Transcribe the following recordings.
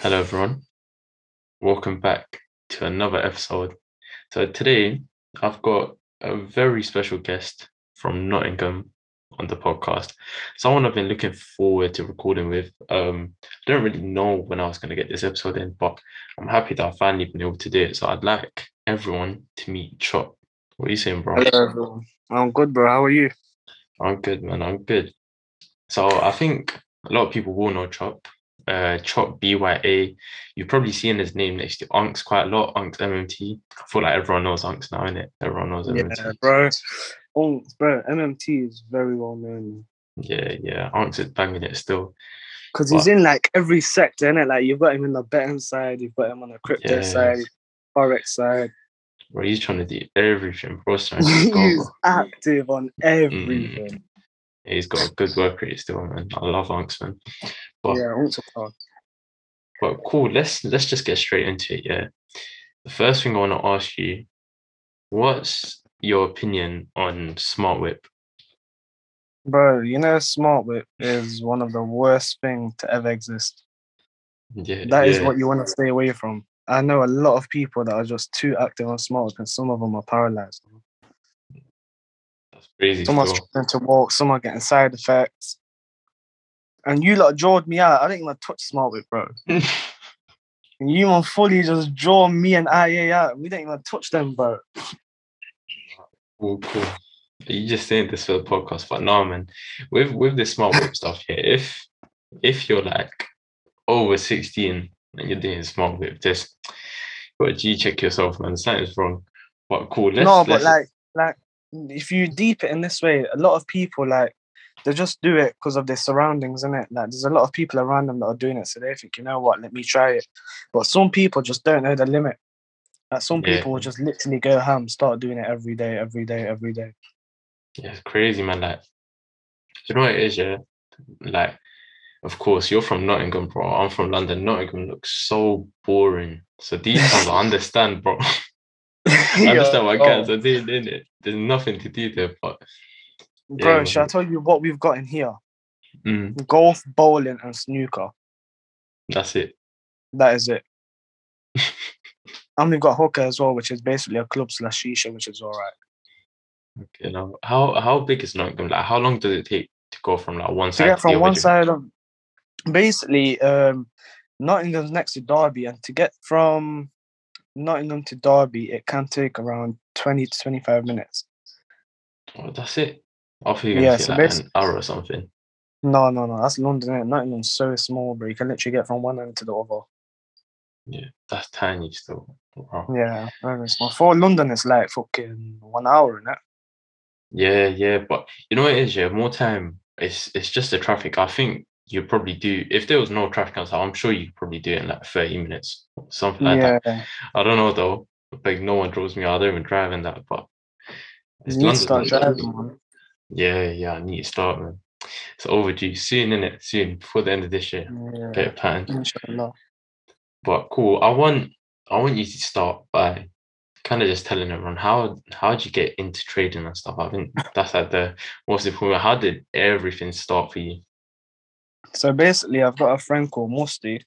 Hello, everyone. Welcome back to another episode. So, today I've got a very special guest from Nottingham on the podcast. Someone I've been looking forward to recording with. Um, I don't really know when I was going to get this episode in, but I'm happy that I've finally been able to do it. So, I'd like everyone to meet Chop. What are you saying, bro? Hello, everyone. I'm good, bro. How are you? I'm good, man. I'm good. So, I think a lot of people will know Chop uh Chop BYA. You've probably seen his name next to Unks quite a lot, Unks MMT. I feel like everyone knows Unks now, innit? Everyone knows MMT. Yeah, bro. Oh, bro, MMT is very well known. Yeah, yeah. Unks is banging it still. Because he's in like every sector, innit? Like you've got him in the betting side, you've got him on the crypto Yes. side, forex side. Bro, he's trying to do everything, bro. He's trying to he's go, bro. active on everything. Yeah, He's got a good work rate still, man. I love Unks, man. But Yeah, also hard. but cool. Let's let's just get straight into it. Yeah. The first thing I want to ask you, what's your opinion on Smart Whip? Bro, you know, Smart Whip is one of the worst things to ever exist. Yeah, That is yeah. what you want to stay away from. I know a lot of people that are just too active on Smart Whip, and some of them are paralyzed. Crazy. Some are still. struggling to walk, some are getting side effects. And you lot drawed me out. I didn't even touch Smart Whip, bro. And you man fully just draw me and IA out. We didn't even touch them, bro. Cool, cool. You just saying this for the podcast, but no, man. With with the smart whip stuff here, if if you're like over sixteen and you're doing smart whip, just got to G check yourself, man. Something's wrong. But cool. Let's, no, but let's- like, like if you deep it in this way, a lot of people like they just do it because of their surroundings, isn't it? Like there's a lot of people around them that are doing it, so they think, you know what, let me try it. But some people just don't know the limit. Like some Yeah. people will just literally go ham, start doing it every day, every day, every day. yeah, it's crazy, man. Like, do you know what it is, yeah. Like, of course, you're from Nottingham, bro. I'm from London. Nottingham looks so boring. So these times I understand, bro. I understand what guys oh, are doing in it. There's nothing to do there, but Bro, yeah, shall I tell you what we've got in here? mm, Golf, bowling, and snooker. that's it. That is it. and we've got hookah as well, which is basically a club slash shisha, which is all right. Okay, now how how big is Nottingham? Like, how long does it take to go from like one To side get to from the one side of basically um Nottingham's next to Derby, and to get from Nottingham to Derby, it can take around 20 to 25 minutes. Oh, that's it. I thought you were Yeah, so like an hour or something. no, no, no, that's London. innit? Nottingham's so small, but You can literally get from one end to the other. Yeah, that's tiny still. Wow. Yeah, very small. For London, it's like fucking one hour, innit? Yeah, yeah, but you know what it is, yeah, more time. It's it's just the traffic. I think you probably do if there was no traffic outside, I'm sure you could probably do it in like 30 minutes, something like that. I don't know though. Like no one draws me out. I don't even drive in that, but it's you need to start driving, man. Yeah, yeah, I need to start, man. It's overdue. Soon, innit? Soon, before the end of this year. Yeah, Bit of pattern. inshallah. But cool. I want I want you to start by kind of just telling everyone how how did you get into trading and stuff. I think that's like the most important. How did everything start for you? So basically, I've got a friend called Musty.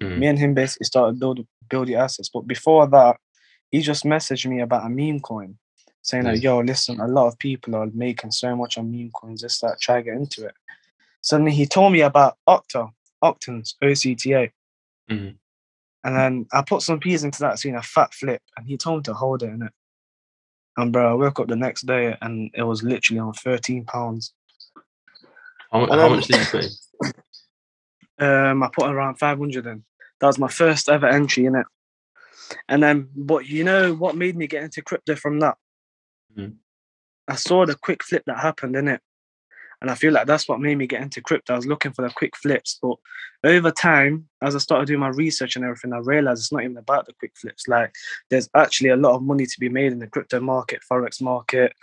Mm. Me and him basically started build building assets. But before that, he just messaged me about a meme coin, saying like, Mm. "Yo, listen, a lot of people are making so much on meme coins. Just like try to get into it." Suddenly, he told me about Octa, Octans, OCTA, Mhm. and then I put some peas into that, seeing a fat flip, and he told me to hold it in it. And bro, I woke up the next day and it was literally on thirteen pounds. How, how then- much did you put in? Um, I put around 500 in. That was my first ever entry in it. And then, but you know what made me get into crypto from that? Mm. I saw the quick flip that happened in it. And I feel like that's what made me get into crypto. I was looking for the quick flips. But over time, as I started doing my research and everything, I realized it's not even about the quick flips. Like, there's actually a lot of money to be made in the crypto market, Forex market,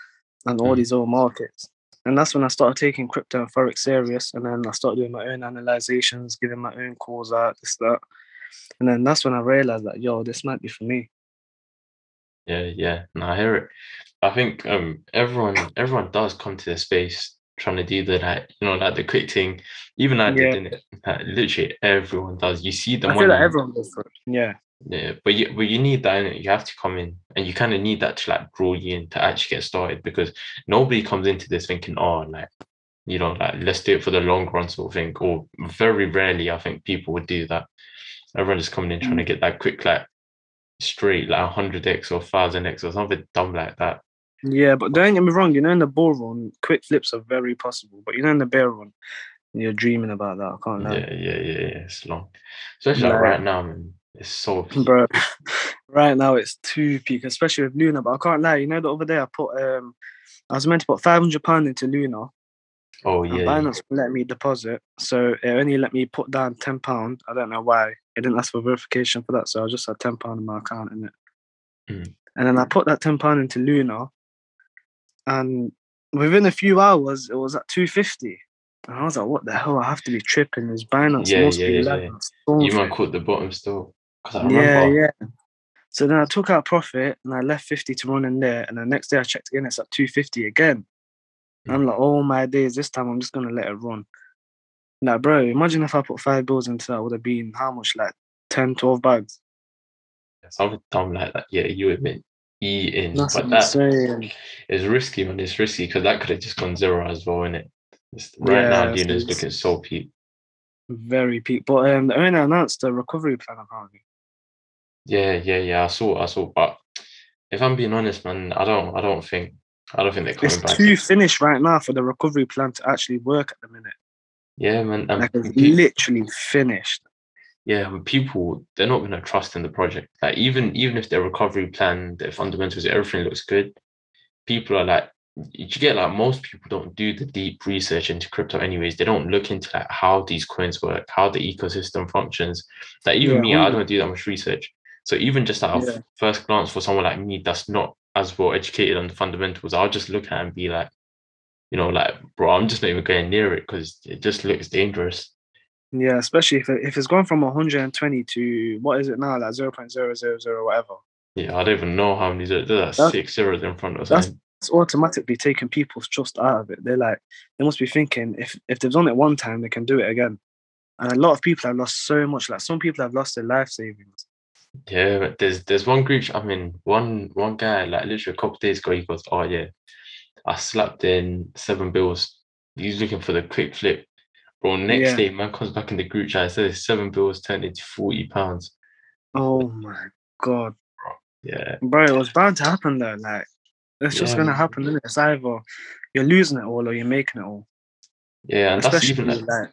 and all Mm. these other markets. And that's when I started taking crypto and Forex serious. And then I started doing my own analyzations, giving my own calls out, this, that. And then that's when I realized that, yo, this might be for me. Yeah, yeah. No, I hear it. I think um everyone everyone does come to the space trying to do the like, you know, like the quick thing. Even I Yeah. did it. Like, literally everyone does. You see the I money. feel like everyone for it. Yeah. Yeah, but you but you need that. You have to come in, and you kind of need that to like draw you in to actually get started because nobody comes into this thinking, oh, like you know, like let's do it for the long run sort of thing. Or very rarely, I think people would do that. Everyone is coming in trying to mm. get that quick like straight like hundred x or thousand x or something dumb like that. Yeah, but don't get me wrong, you know, in the bull run, quick flips are very possible. But you know, in the bear run, you're dreaming about that. I can't lie. Yeah, yeah, yeah, yeah. It's long, especially like Like- right now, man. It's so peak. Bro, right now it's too peak, especially with Luna. But I can't lie, you know, the other day I put um I was meant to put five hundred pound into Luna. Oh and yeah, yeah. Let me deposit, so it only let me put down ten pound. I don't know why. It didn't ask for verification for that, so I just had ten pound in my account in it. Mm. And then I put that ten pound into Luna, and within a few hours it was at two fifty. And I was like, "What the hell? I have to be tripping. This Binance Yeah, must yeah, be yeah, lagging You might caught the bottom still. Yeah, yeah. So then I took out profit and I left 50 to run in there. And the next day I checked again, it's at 250 again. I'm like, oh my days, this time I'm just gonna let it run. Like, bro, imagine if I put five bills into that, would have been how much? Like 10, 12 bags. something dumb like that. Yeah, you admit eating, That's but that saying. is risky, man. It's risky because that could have just gone zero as well, innit? It's, right now, Yeah, Luna's it's- looking so peak. Very peak. But um, the owner announced the recovery plan apparently. Yeah, yeah, yeah. I saw, I saw. But if I'm being honest, man, I don't, I don't think, I don't think they're coming It's back. too finished right now for the recovery plan to actually work at the minute. Yeah, man. And Like, it's literally finished. yeah, people they're not gonna trust in the project. Like even even if their recovery plan, their fundamentals, everything looks good, people are like, you get like most people don't do the deep research into crypto anyways. They don't look into like how these coins work, how the ecosystem functions. Like even Yeah, me, I don't do that much research. So even just of Yeah. first glance for someone like me that's not as well educated on the fundamentals, I'll just look at it and be like, you know, like, bro, I'm just not even going near it because it just looks dangerous. Yeah, especially if, it, if it's gone from 120 to what is it now, like 0.000 whatever. Yeah, I don't even know how many zeros. There's like That's- six zeros in front of that's- something. It's automatically taking people's trust out of it. They're like, they must be thinking if if they've done it one time, they can do it again. And a lot of people have lost so much. Like some people have lost their life savings. Yeah, but there's there's one group. I mean, one one guy like literally a couple days ago, he goes, "Oh yeah, I slapped in seven bills." He's looking for the quick flip. Bro, next Yeah. day, man comes back in the group chat. Says seven bills turned into forty pounds. Oh my god, Yeah, bro! It was bound to happen though. Like it's just Yeah, gonna happen. Isn't it? It's either you're losing it all or you're making it all. yeah, and that's even like like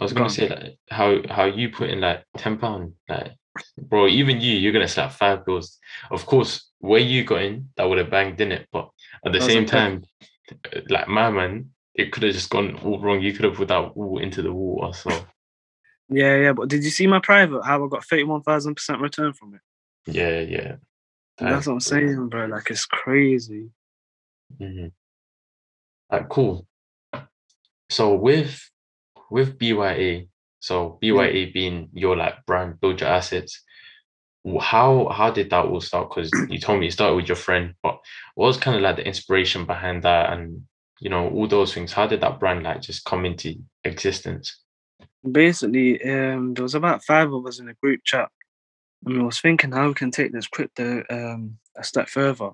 I was gonna say like how how you put in like ten pound, like bro, even you, you're gonna slap five bills. Of course, where you got in, that would have banged in it, but at the That was a same time, uh, like my man, it could have just gone all wrong. You could have put that all into the water. So yeah, yeah. But did you see my private? How I got thirty one thousand percent return from it. yeah, yeah. That's what I'm saying, bro. Like it's crazy. hmm Like cool. So with with BYA, so BYA being your like brand, build your assets. How how did that all start? Because you told me it started with your friend, but what was kind of like the inspiration behind that, and you know all those things? How did that brand like just come into existence? Basically, um, there was about five of us in a group chat, and we was thinking how we can take this crypto um a step further.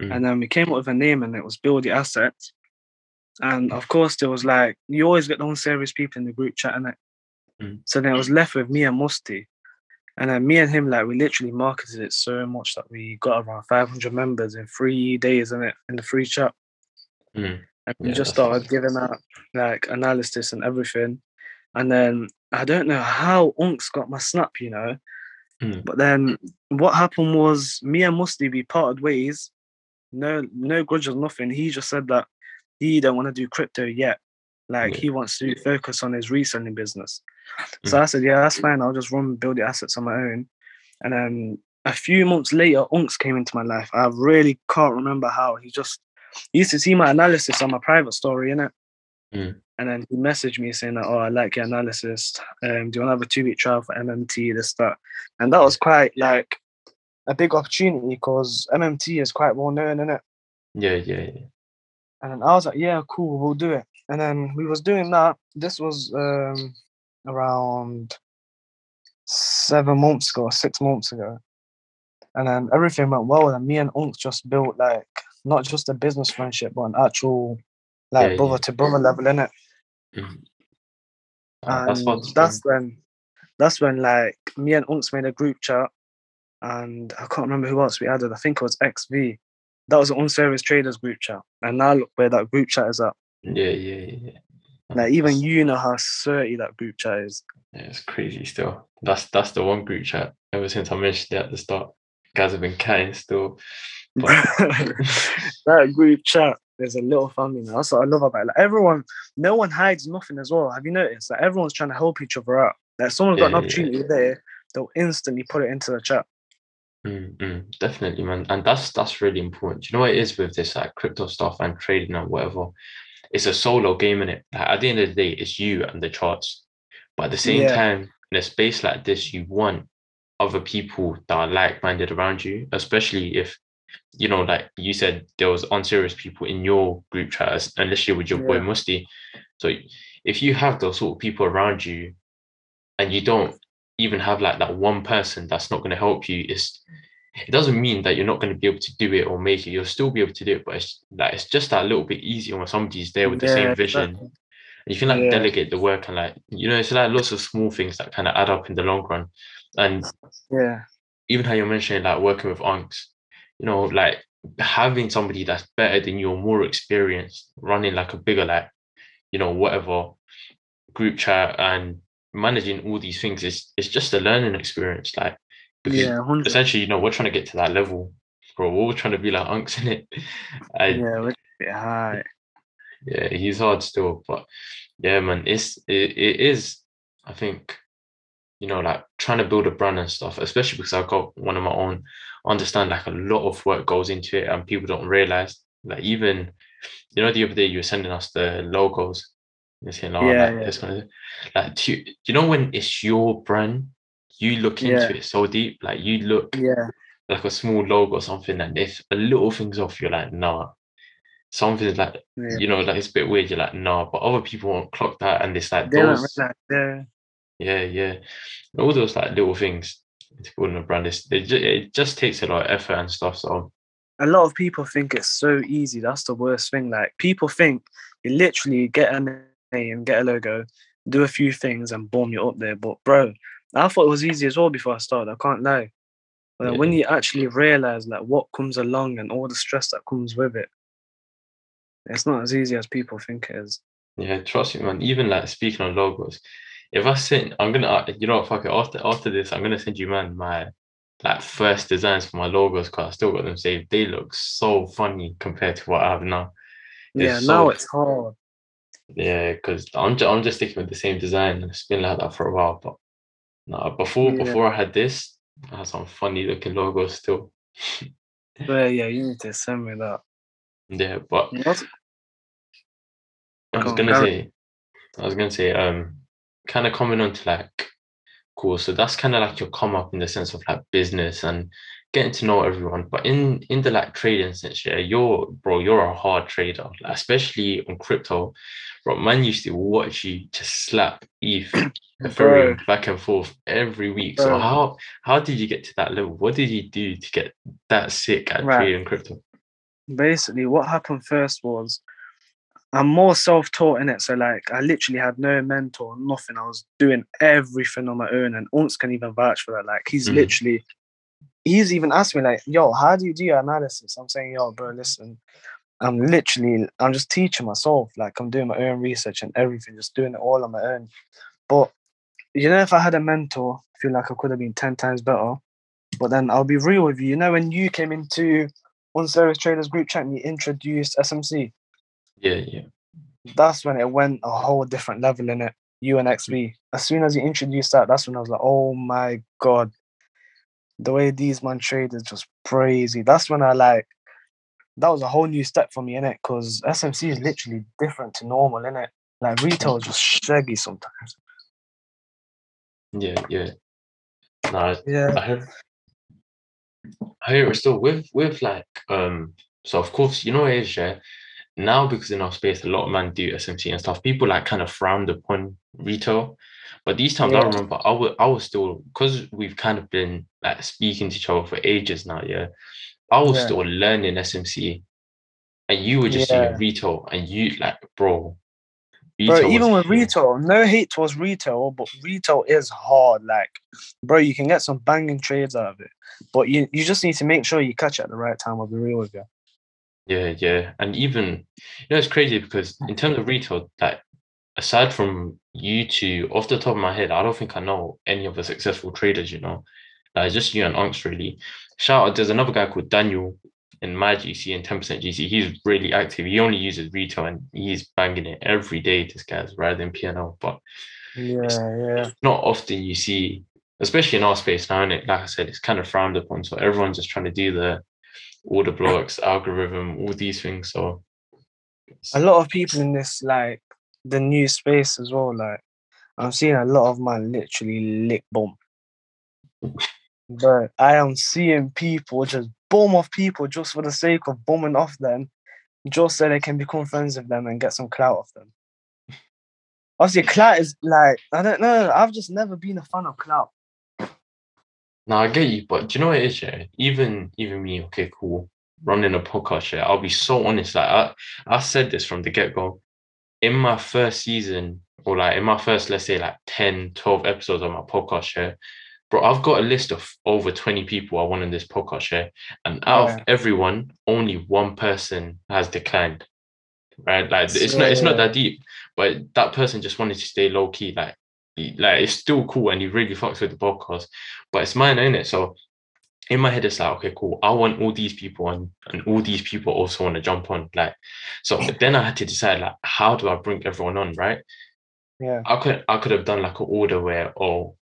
Mm. And then we came up with a name, and it was Build Your Assets. And of course, there was like you always get the unserious people in the group chat, and Mm. so then it was left with me and Musty. And then me and him, like, we literally marketed it so much that we got around 500 members in three days in it in the free chat. Mm. And we Yeah, just started giving out like analysis and everything. And then I don't know how Unks got my snap, you know. Mm. But then what happened was me and Musty we parted ways. No, no grudges, nothing. He just said that he don't want to do crypto yet. Like Yeah. he wants to focus on his reselling business. So I said, yeah, that's fine. I'll just run and build the assets on my own. And then a few months later, Unks came into my life. I really can't remember how. He just he used to see my analysis on my private story, innit? Mm. And then he messaged me saying that, oh, I like your analysis. Um, do you want to have a two week trial for MMT, this, that? And that was quite like a big opportunity because MMT is quite well known, innit? Yeah, yeah, yeah. And I was like, yeah, cool, we'll do it. And then we was doing that. This was um, around seven months ago, six months ago. And then everything went well. And me and Unks just built like not just a business friendship, but an actual like Yeah, brother yeah. to brother level in it. And that's that's, when that's when like me and Unks made a group chat and I can't remember who else we added. I think it was XV. That was an unserious traders group chat. And now look where that group chat is at. yeah, yeah, yeah. Yeah. Like even you know how dirty that group chat is. Yeah, it's crazy still. That's that's the one group chat ever since I mentioned it at the start. Guys have been catting still. But that group chat there's a little family now. That's what I love about it. Like everyone, no one hides nothing as well. Have you noticed? Like everyone's trying to help each other out. Like someone's got Yeah, an yeah. opportunity there, they'll instantly put it into the chat. Mm, mm, definitely, man, and that's that's really important. You know what it is with this like crypto stuff and trading and whatever. It's a solo game in it. Like, at the end of the day, it's you and the charts. But at the same Yeah. time, in a space like this, you want other people that are like-minded around you, especially if you know, like you said, there was unserious people in your group chat, unless with your boy Yeah. Musty. So if you have those sort of people around you, and you don't even have like that one person that's not going to help you, it's it doesn't mean that you're not going to be able to do it or make it. You'll still be able to do it, but it's like it's just that little bit easier when somebody's there with the same vision. exactly. You can like Yeah. delegate the work and like you know, it's like lots of small things that kind of add up in the long run. And Yeah. even how you're mentioning like working with unks, you know, like having somebody that's better than you or more experienced running like a bigger like, you know, whatever group chat and managing all these things is it's just a learning experience. Like because Yeah, hundred. essentially, you know, we're trying to get to that level, bro. We're all trying to be like unks in it. And Yeah, we're a bit high. yeah, he's hard still, but yeah, man, it's it, it is. I think, you know, like trying to build a brand and stuff, especially because I've got one of my own. I understand like a lot of work goes into it, and people don't realize. Like even, you know, the other day you were sending us the logos. You're saying, oh, Yeah, like yeah. this like, do you, you know, when it's your brand, you look into Yeah. it so deep. Like you look Yeah, like a small logo or something, and if a little thing's off, you're like, nah. Something's like yeah. you know, like it's a bit weird. You're like, nah, but other people won't clock that, and it's like They those. Yeah, yeah, yeah, all those like little things to building a brand. It's, it, it just takes a lot of effort and stuff. So a lot of people think it's so easy. That's the worst thing. Like people think you literally get a name, get a logo, do a few things, and boom, you're up there. But bro, I thought it was easy as well before I started. I can't lie. But then when you actually realize like what comes along and all the stress that comes with it, it's not as easy as people think it is. yeah, trust me, man. Even like speaking on logos, if I send, I'm gonna, uh, you know, what, fuck it. After after this, I'm gonna send you, man, my like first designs for my logos because I still got them saved. They look so funny compared to what I have now. It's yeah, so- now it's hard. Yeah, because I'm just I'm just sticking with the same design and it's been like that for a while. But no, before Yeah. before I had this, I had some funny looking logos still. But yeah, you need to send me that. Yeah, but What's- I was Go gonna say, I was gonna say, um, kind of coming on to like, cool. So that's kind of like your come up in the sense of like business and getting to know everyone. But in in the like trading sense, yeah, you're bro, you're a hard trader, like, especially on crypto. Bro, man used to watch you just slap ETH, Ethereum back and forth every week. So how how did you get to that level? What did you do to get that sick at Right. trading crypto? basically what happened first was I'm more self-taught in it. So like I literally had no mentor, nothing. I was doing everything on my own and Unks can even vouch for that. Like he's Mhm. literally he's even asked me like, yo, how do you do your analysis? I'm saying, yo, bro, listen. I'm literally I'm just teaching myself. Like I'm doing my own research and everything, just doing it all on my own. But you know, if I had a mentor, I feel like I could have been 10 times better. But then I'll be real with you. You know, when you came into Unserious Traders group chat and you introduced SMC, Yeah, yeah. that's when it went a whole different level in it. You and XV. Mm. As soon as you introduced that, that's when I was like, oh my god, the way these man trade is just crazy. That's when I like that was a whole new step for me in it because SMC is literally different to normal in it. Like retail is just shaggy sometimes. Yeah, yeah. No, Yeah. I hear, I hear it still with with like um. So of course, you know it is, yeah. now because in our space a lot of men do SMC and stuff, people like kind of frowned upon retail. But these times I remember I was I was still because we've kind of been like speaking to each other for ages now, yeah. I was Yeah. still learning SMC and you were just Yeah. doing retail and you like bro. Bro, even with retail, no hate towards retail, but retail is hard. Like, bro, you can get some banging trades out of it, but you, you just need to make sure you catch it at the right time. I'll be real with you. Yeah, yeah. And even, you know, it's crazy because in terms of retail, like aside from you two, off the top of my head, I don't think I know any of the successful traders, you know. Like just you and Unks really. Shout out, there's another guy called Daniel in my GC and 10% GC. He's really active. He only uses retail and he's banging it every day, this guy's rather than PNL. But Yeah, yeah. not often you see, especially in our space now, and it like I said, it's kind of frowned upon. So everyone's just trying to do the order blocks, algorithm, all these things. So A lot of people in this, like, the new space as well. Like, I'm seeing a lot of man literally lick bomb. But I am seeing people just bomb off people just for the sake of bombing off them, just so they can become friends with them and get some clout off them. Obviously, clout is like I don't know. I've just never been a fan of clout. No, I get you, but do you know what it is, yeah? Even even me, okay, cool. Running a podcast, yeah. I'll be so honest. Like I, I said this from the get-go. In my first season, or like in my first, let's say like 10, 12 episodes of my podcast, yeah, bro, I've got a list of over 20 people I want in this podcast, yeah. And out Yeah. of everyone, only one person has declined. Right? Like it's not it's not that deep, but that person just wanted to stay low key. Like, like it's still cool and he really fucks with the podcast but it's mine, ain't it? So in my head, it's like, okay, cool. I want all these people on, and all these people also want to jump on. Like, so then I had to decide, like, how do I bring everyone on, right? Yeah, I could, I could have done like an order where, oh,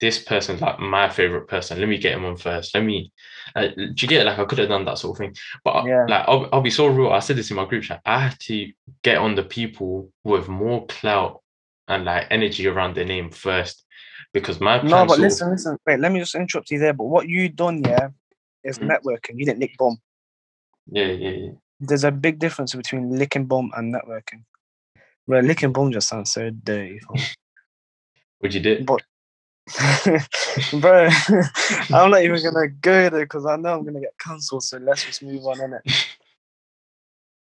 this person's like my favorite person. Let me get him on first. Let me, uh, do you get it? Like, I could have done that sort of thing. But I- Yeah. like, I'll, I'll be so real. I said this in my group chat. I had to get on the people with more clout and like energy around their name first. Because my no, but sort of- listen, listen. Wait, let me just interrupt you there. But what you done, yeah, is Mm. networking. You didn't lick bomb. yeah, yeah, yeah. There's a big difference between licking bomb and networking. Bro, licking bomb just sounds so dirty. Would you do? But bro, I'm not even gonna go there because I know I'm gonna get cancelled. So let's just move on, innit?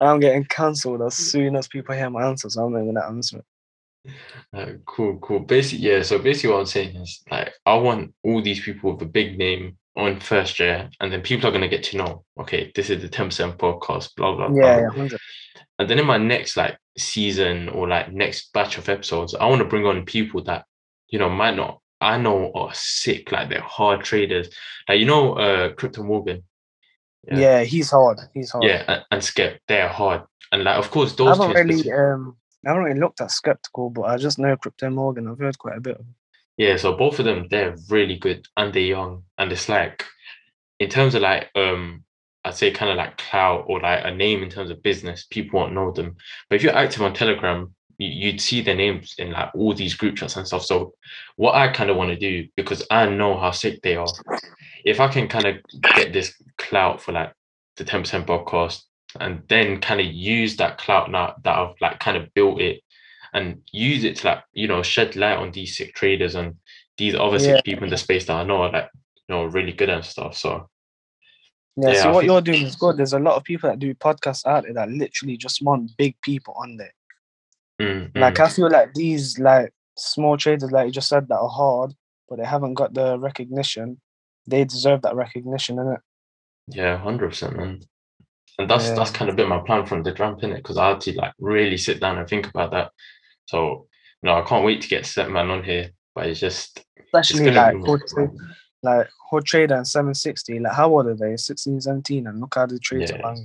I'm getting cancelled as soon as people hear my answer, so I'm not gonna answer it. Uh, cool, cool. Basically, yeah. So basically, what I'm saying is, like, I want all these people with a big name on first year, and then people are gonna get to know, okay, this is the ten percent podcast, blah blah. blah. Yeah, yeah, hundred. And then in my next like season or like next batch of episodes, I want to bring on people that you know might not I know are sick, like they're hard traders, like you know, uh, Crypto Morgan. Yeah. Yeah. he's hard. He's hard. Yeah, and, and Skep, they're hard, and like of course those two. haven't really, speci- um, I haven't really looked at skeptical, but I just know Crypto Morgan. I've heard quite a bit of. him. Yeah, so both of them, they're really good and they're young. And it's like, in terms of like, um, I'd say kind of like clout or like a name in terms of business, people won't know them. But if you're active on Telegram, you'd see their names in like all these group chats and stuff. So what I kind of want to do, because I know how sick they are, if I can kind of get this clout for like the 10% podcast and then kind of use that clout now that I've like kind of built it and use it to like you know shed light on these sick traders and these other Yeah. sick people in the space that I know are like you know really good and stuff. So Yeah, Yeah, so I what think- you're doing is good. There's a lot of people that do podcasts out there that literally just want big people on there. Mm, Like I feel like these like small traders, like you just said, that are hard, but they haven't got the recognition. They deserve that recognition, innit? yeah, hundred percent, man. And that's that's kind of been my plan from the jump in it because I had to like really sit down and think about that. So you know, I can't wait to get set man on here, but it's just Especially gonna like Hood like Hood Trader and 760. Like how old are they? 16, 17, and look how the trades Yeah.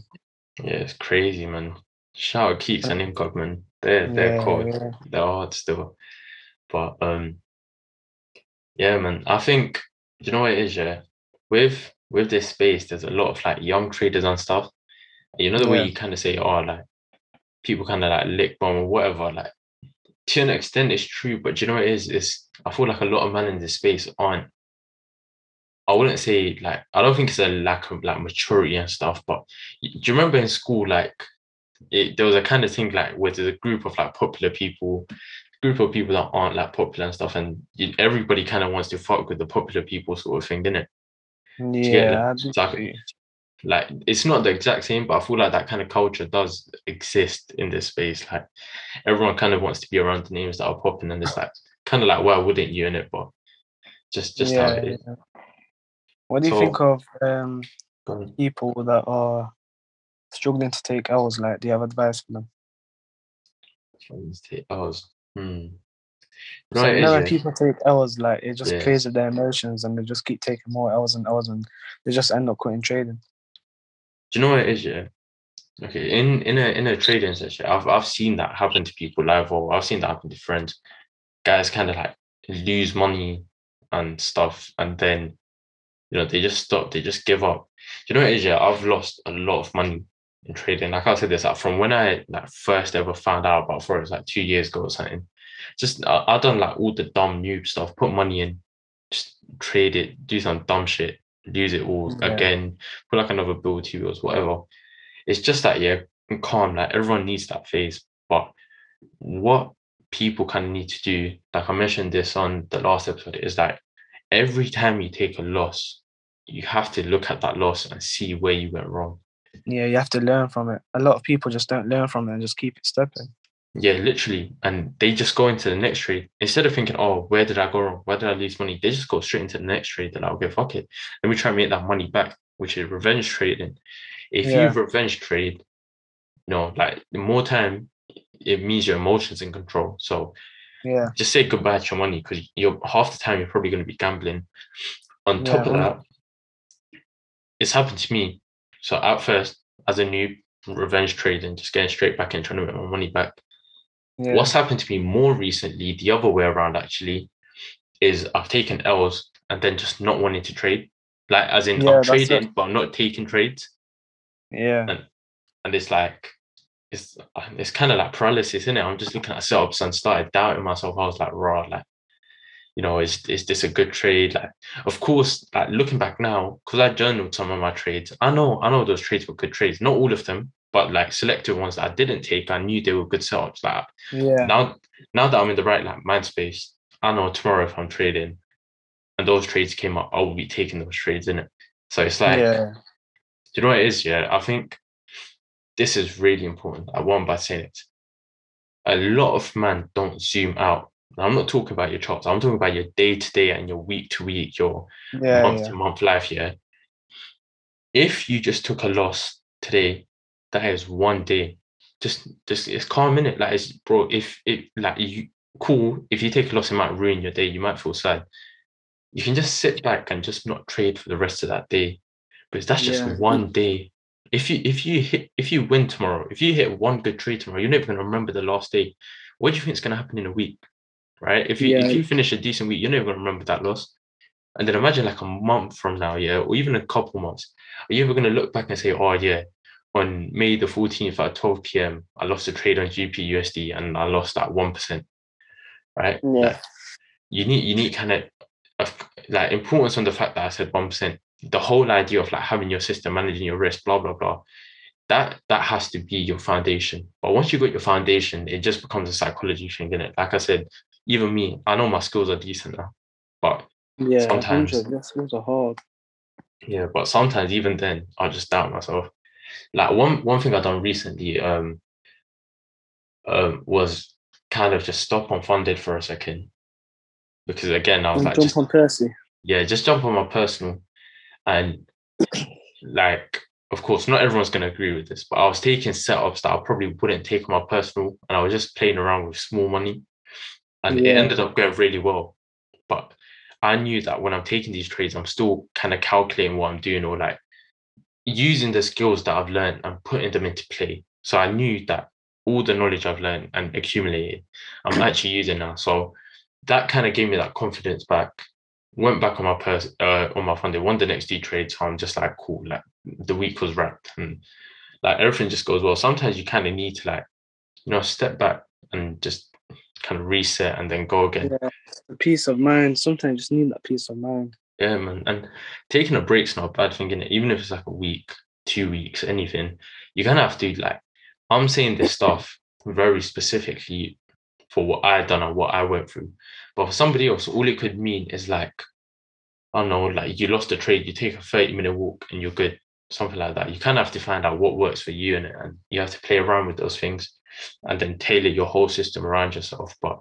yeah, it's crazy, man. Shout out Keeks and Incog, man. They're they're Yeah, cold. yeah. they're hard still. But um yeah, man. I think you know what it is, yeah. With with this space, there's a lot of like young traders and stuff. You know the way you kind of say, oh, like people kind of like lick bomb or whatever. Like to an extent, it's true, but you know what it is? It's I feel like a lot of men in this space aren't. I wouldn't say like I don't think it's a lack of like maturity and stuff, but do you remember in school like it, there was a kind of thing like where there's a group of like popular people, group of people that aren't like popular and stuff, and you, everybody kind of wants to fuck with the popular people sort of thing, didn't it? Yeah, it's like, like it's not the exact same, but I feel like that kind of culture does exist in this space. Like everyone kind of wants to be around the names that are popping, and it's like kind of like why wouldn't you in it? But just just how it is. yeah. What do you So- think of um, people that are struggling to take L's? Like, do you have advice for them? Friends take L's. Hmm. So know what it you know when people take L's, like it just Yeah. plays with their emotions, and they just keep taking more L's and L's, and they just end up quitting trading. Do you know what it is? Yeah. Okay. In in a in a trading session, I've I've seen that happen to people live, or I've seen that happen to friends. Guys kind of like lose money and stuff, and then you know they just stop. They just give up. Do you know what it is? Yeah. I've lost a lot of money in trading. Like I said this, like from when I like first ever found out about forex, like two years ago or something. Just I, I done like all the dumb noob stuff. Put money in, just trade it, do some dumb shit, lose it all Yeah. again. Put like another bill, two bills, whatever it's just that yeah calm like everyone needs that phase but what people kind of need to do like i mentioned this on the last episode is like every time you take a loss you have to look at that loss and see where you went wrong Yeah, you have to learn from it. A lot of people just don't learn from it and just keep it stepping. yeah literally. And they just go into the next trade instead of thinking oh where did i go wrong? Where did i lose money? They just go straight into the next trade they're like okay fuck it. Let me try and make that money back which is revenge trading. If Yeah. you revenge trade you know like the more time it means your emotions in control. So Yeah, just say goodbye to your money because you're half the time you're probably going to be gambling. On top Yeah, of that it's happened to me so at first as a new revenge trading just getting straight back in trying to make my money back yeah, What's happened to me more recently, the other way around actually, is I've taken L's and then just not wanting to trade. Like as in Yeah, I'm it. trading, but I'm not taking trades. yeah, And it's like it's it's kind of like paralysis, isn't it? I'm just looking at setups and started doubting myself. I was like, raw, like, you know, is is this a good trade? Like, of course, like looking back now, because I journaled some of my trades, I know I know those trades were good trades. Not all of them, but like selective ones that I didn't take, I knew they were good setups. Like yeah, now now that I'm in the right like mind space, I know tomorrow if I'm trading and those trades came up, I will be taking those trades in it. So it's like, yeah, do you know what it is? Yeah, I think this is really important. I want by saying it. A lot of man don't zoom out. I'm not talking about your charts. I'm talking about your day to day and your week to week, your month to month life. Yeah. If you just took a loss today, that is one day. Just, just it's calm in it. Like, it's, bro. If it like you cool, if you take a loss, it might ruin your day. You might feel sad. You can just sit back and just not trade for the rest of that day. But that's just Yeah. one day. If you if you hit if you win tomorrow, if you hit one good trade tomorrow, you're never gonna remember the last day. What do you think is gonna happen in a week? Right? If you Yeah. if you finish a decent week, you're never gonna remember that loss. And then imagine like a month from now, yeah, or even a couple months. Are you ever gonna look back and say, oh yeah, on May the 14th at 12 p.m., I lost a trade on GBPUSD and I lost that one percent. Right? Yeah. Like, you need you need kind of uh, of like importance on the fact that I said one percent. The whole idea of like having your system managing your risk, blah blah blah. That that has to be your foundation. But once you've got your foundation, it just becomes a psychology thing, is it? Like I said, even me, I know my skills are decent now, but yeah. sometimes- 100, That's those are hard. yeah, but sometimes even then, I just doubt myself. Like one one thing I done recently, um, um, was kind of just stop on funded for a second, because again, I was And like, jump just on Percy. yeah, just jump on my personal, and like, of course, not everyone's gonna agree with this, but I was taking setups that I probably wouldn't take on my personal, and I was just playing around with small money, and it ended up going really well. But I knew that when I'm taking these trades, I'm still kind of calculating what I'm doing or like using the skills that I've learned and putting them into play. So I knew that all the knowledge I've learned and accumulated, I'm actually using now. So that kind of gave me that confidence back. Went back on my pers- uh, on my funding, won the next D trade. So I'm just like, cool, like the week was wrapped and like everything just goes well. Sometimes you kind of need to like, you know, step back and just kind of reset and then go again. Yeah. Peace of mind. Sometimes you just need that peace of mind. Yeah, man. And taking a break's not a bad thing, innit? Even if it's like a week, two weeks, anything, you kind of have to like I'm saying this stuff very specifically for what I done and what I went through. But for somebody else, all it could mean is like, I don't know, like you lost a trade, you take a 30 minute walk and you're good, something like that. You kind of have to find out what works for you in it and you have to play around with those things and then tailor your whole system around yourself. But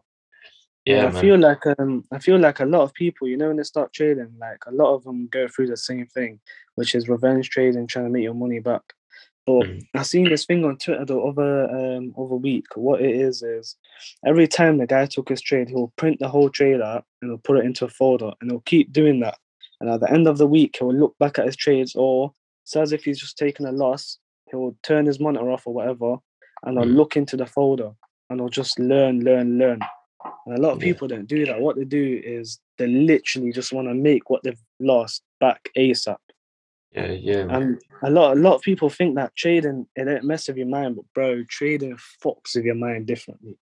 yeah, I man. feel like um, I feel like a lot of people, you know, when they start trading, like a lot of them go through the same thing, which is revenge trading, trying to make your money back. But Mm. I seen this thing on Twitter the other um other week. What it is is every time the guy took his trade, he'll print the whole trade out and he'll put it into a folder, and he'll keep doing that. And at the end of the week, he'll look back at his trades, or so as if he's just taken a loss, he'll turn his monitor off or whatever, and I'll Mm. look into the folder and I'll just learn, learn, learn. And a lot of Yeah. people don't do that. What they do is they literally just want to make what they've lost back ASAP. Yeah, yeah, man. And a lot, a lot of people think that trading it don't mess with your mind, but bro, trading fucks with your mind differently.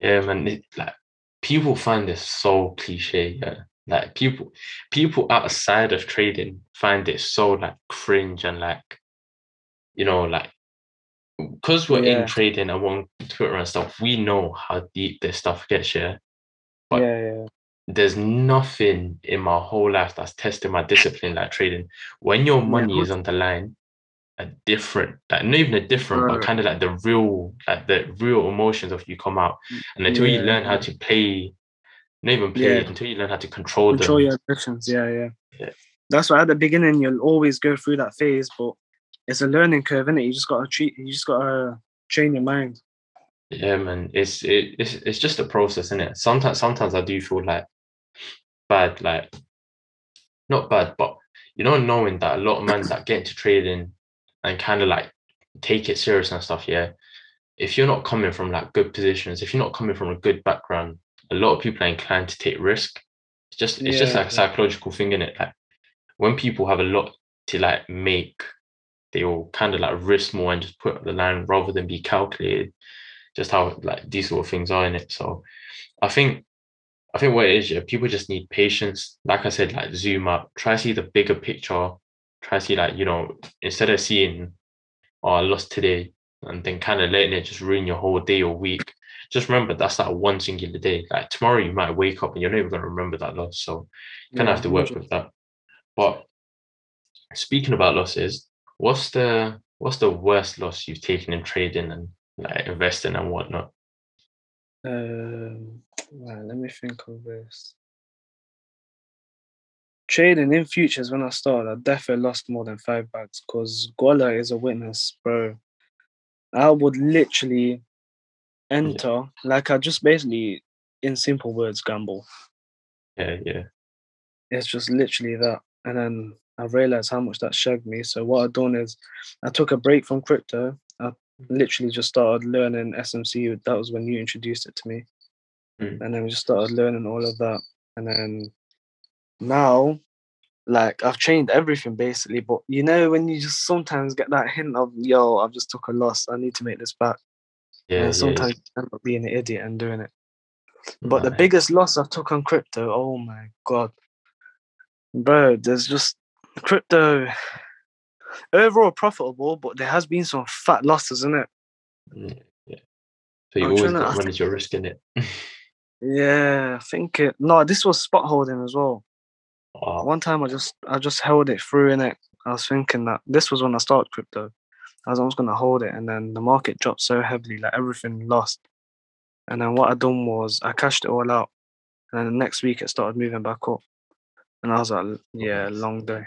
Yeah, man. It, like people find this so cliche. Yeah, like people, people outside of trading find it so like cringe and like, you know, like because we're Yeah. in trading and on Twitter and stuff. We know how deep this stuff gets. Yeah, But- yeah, yeah, there's nothing in my whole life that's tested my discipline like trading. When your money is on the line, a different, like not even a different, but kind of like the real, like the real emotions of you come out. And until you learn how to play, not even play, until you learn how to control, control them. your addictions. Yeah, yeah, Yeah. That's why at the beginning you'll always go through that phase, but it's a learning curve, is it? You just gotta treat. You just gotta train your mind. Yeah, man. It's it, it's it's just a process, isn't it? Sometimes sometimes I do feel like bad, like not bad, but you know, knowing that a lot of men that get into trading and kind of like take it serious and stuff, yeah. If you're not coming from like good positions, if you're not coming from a good background, a lot of people are inclined to take risk. It's just it's just Yeah, like a psychological thing in it. Like when people have a lot to like make, they will kind of like risk more and just put up the line rather than be calculated. Just how like these sort of things are in it. So I think I think what it is, yeah, people just need patience. Like I said, like zoom up, try to see the bigger picture, try to see like, you know, instead of seeing, oh, I lost today, and then kind of letting it just ruin your whole day or week. Just remember that's that one singular day. Like tomorrow you might wake up and you're not even gonna remember that loss. So you kind of Yeah, have to work with that. But speaking about losses, what's the what's the worst loss you've taken in trading and like investing and whatnot? Um, right, let me think of this. Trading in futures when I started, I definitely lost more than five bags because Gola is a witness, bro. I would literally enter, like I just basically, in simple words, gamble. Yeah, yeah. It's just literally that. And then I realized how much that shagged me. So what I done is I took a break from crypto. I literally just started learning SMC. That was when you introduced it to me. Mm. And then we just started learning all of that. And then now, like I've trained everything basically. But you know, when you just sometimes get that hint of, yo, I've just took a loss. I need to make this back. Yeah, and yeah, sometimes you end up being an idiot and doing it. yeah. But the biggest loss I've took on crypto, oh my god, bro, there's just crypto overall profitable, but there has been some fat losses in it. Yeah, yeah. So you I'm always got to manage your risk in it. Yeah, I think it. No, this was spot holding as well. Oh, One time I just I just held it through in it. I was thinking that this was when I started crypto. I was almost gonna hold it, and then the market dropped so heavily, like everything lost. And then what I done was I cashed it all out, and then the next week it started moving back up, and I was like, yeah, long day.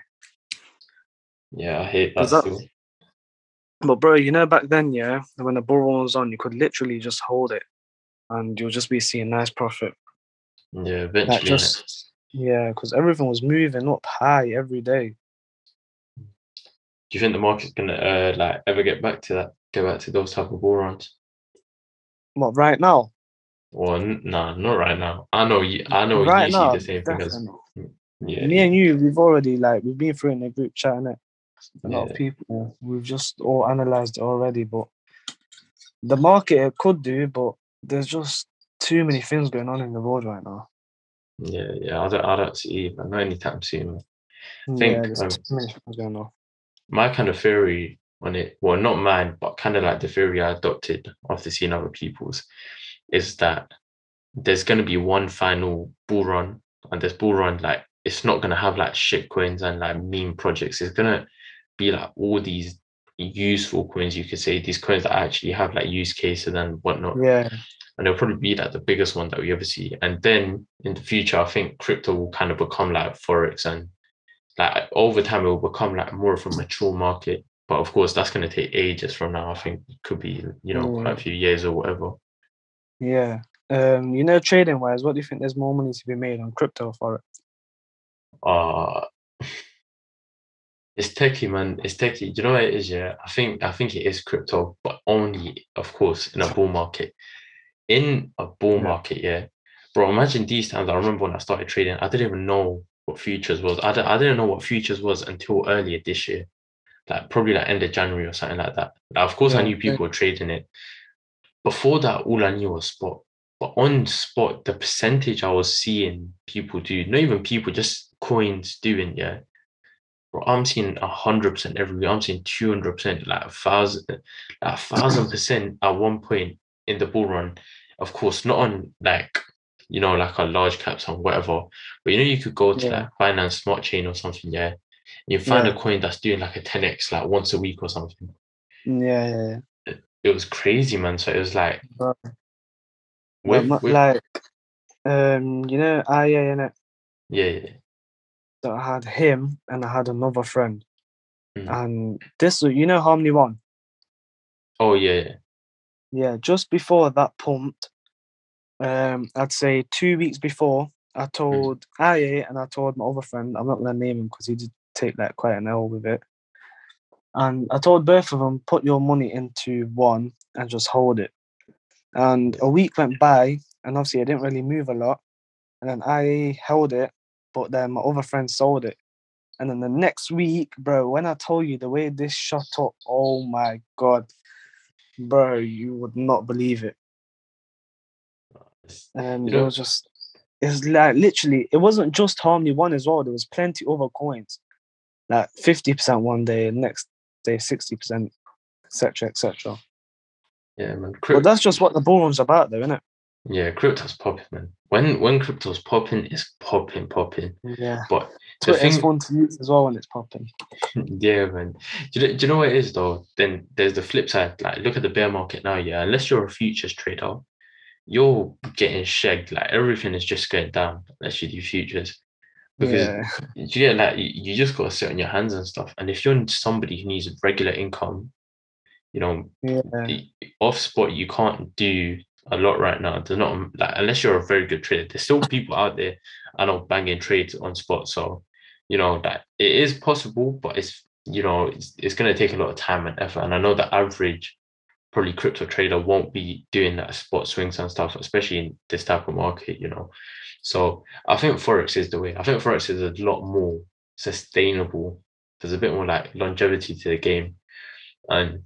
Yeah, I hate that that- But bro, you know back then, yeah, when the bull run was on, you could literally just hold it, and you'll just be seeing nice profit. Yeah, eventually. just yeah, because everything was moving up high every day. Do you think the market's gonna uh like ever get back to that? Go back to those type of bull runs? What right now? N- nah, not right now. I know you. I know right you now, see the same thing as definitely. yeah. me and you, we've already like we've been through it in the group chat, innit? A lot Yeah. of people, we've just all analysed it already. But the market it could do, but there's just too many things going on in the world right now. Yeah, yeah. I don't. I don't see either. Not anytime soon. yeah, think, there's um, too many things going on. My kind of theory on it. Well, not mine, but kind of like the theory I adopted after seeing other people's, is that there's gonna be one final bull run, and this bull run like it's not gonna have like shit coins and like meme projects. It's gonna be like all these useful coins, you could say, these coins that actually have like use cases and whatnot. Yeah. And it'll probably be like the biggest one that we ever see. And then in the future, I think crypto will kind of become like Forex and like over time it will become like more of a mature market. But of course, that's going to take ages from now. I think it could be, you know, quite a Mm. few years or whatever. Yeah. Um, you know, trading wise, what do you think there's more money to be made on crypto for it? Uh it's techy, man. It's techy. Do you know what it is? Yeah, I think I think it is crypto, but only, of course, in a bull market. In a bull Yeah. market, yeah, bro. Imagine these times. I remember when I started trading, I didn't even know what futures was. I, I didn't know what futures was until earlier this year, like probably like end of January or something like that. Now, of course, I Yeah, knew yeah. people were trading it. Before that, all I knew was spot. But on spot, the percentage I was seeing people do, not even people, just coins doing, yeah. Bro, I'm seeing a hundred percent every week. I'm seeing two hundred percent, like a thousand, like a thousand percent at one point in the bull run. Of course, not on like you know like a large caps on whatever, but you know you could go to Yeah. like Binance Smart Chain or something, yeah. You find Yeah. a coin that's doing like a 10x like once a week or something. Yeah, yeah, yeah. It was crazy, man. So it was like Bro, with, with like, um, you know, IA in it. yeah, yeah, So I had him and I had another friend, Mm. and this, you know, Harmony One. oh yeah, yeah. Yeah, just before that pumped, um, I'd say two weeks before, I told IA and I told my other friend, I'm not gonna name him because he did take like quite an L with it. And I told both of them, put your money into one and just hold it. And a week went by, and obviously I didn't really move a lot. And then I held it, but then my other friend sold it. And then the next week, bro, when I told you the way this shot up, oh my god, bro, you would not believe it. And You it was just, it's like literally, it wasn't just Harmony One as well. There was plenty other coins, like fifty percent one day, next day sixty percent, etc., etc. yeah, man. But that's just what the bull run's about, though, isn't it? Yeah, crypto's popping, man. When when crypto's popping, it's popping, popping. Yeah. But the Twitter's thing, fun to use as well when it's popping. yeah, man. Do you, know, do you know what it is though? Then there's the flip side. Like, look at the bear market now. Yeah, unless you're a futures trader, you're getting shagged. Like everything is just going down unless you do futures. Because Yeah, you get like you, you just gotta sit on your hands and stuff. And if you're somebody who needs regular income, you know, yeah, off spot you can't do a lot right now. There's not like unless you're a very good trader. There's still people out there I know banging trades on spot. So you know that it is possible, but it's you know it's, it's going to take a lot of time and effort. And I know the average probably crypto trader won't be doing that spot swings and stuff, especially in this type of market. You know, so I think forex is the way. I think forex is a lot more sustainable. There's a bit more like longevity to the game, and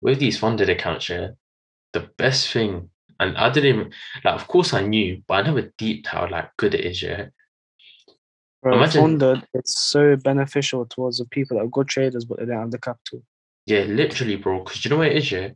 with these funded accounts, yeah, the best thing, and I didn't even like. Of course, I knew, but I never deeped how like good it is. Yeah, bro. Imagine- Funded, it's so beneficial towards the people that are good traders, but they don't have the capital. yeah, literally, bro. Because you know what it is, yeah.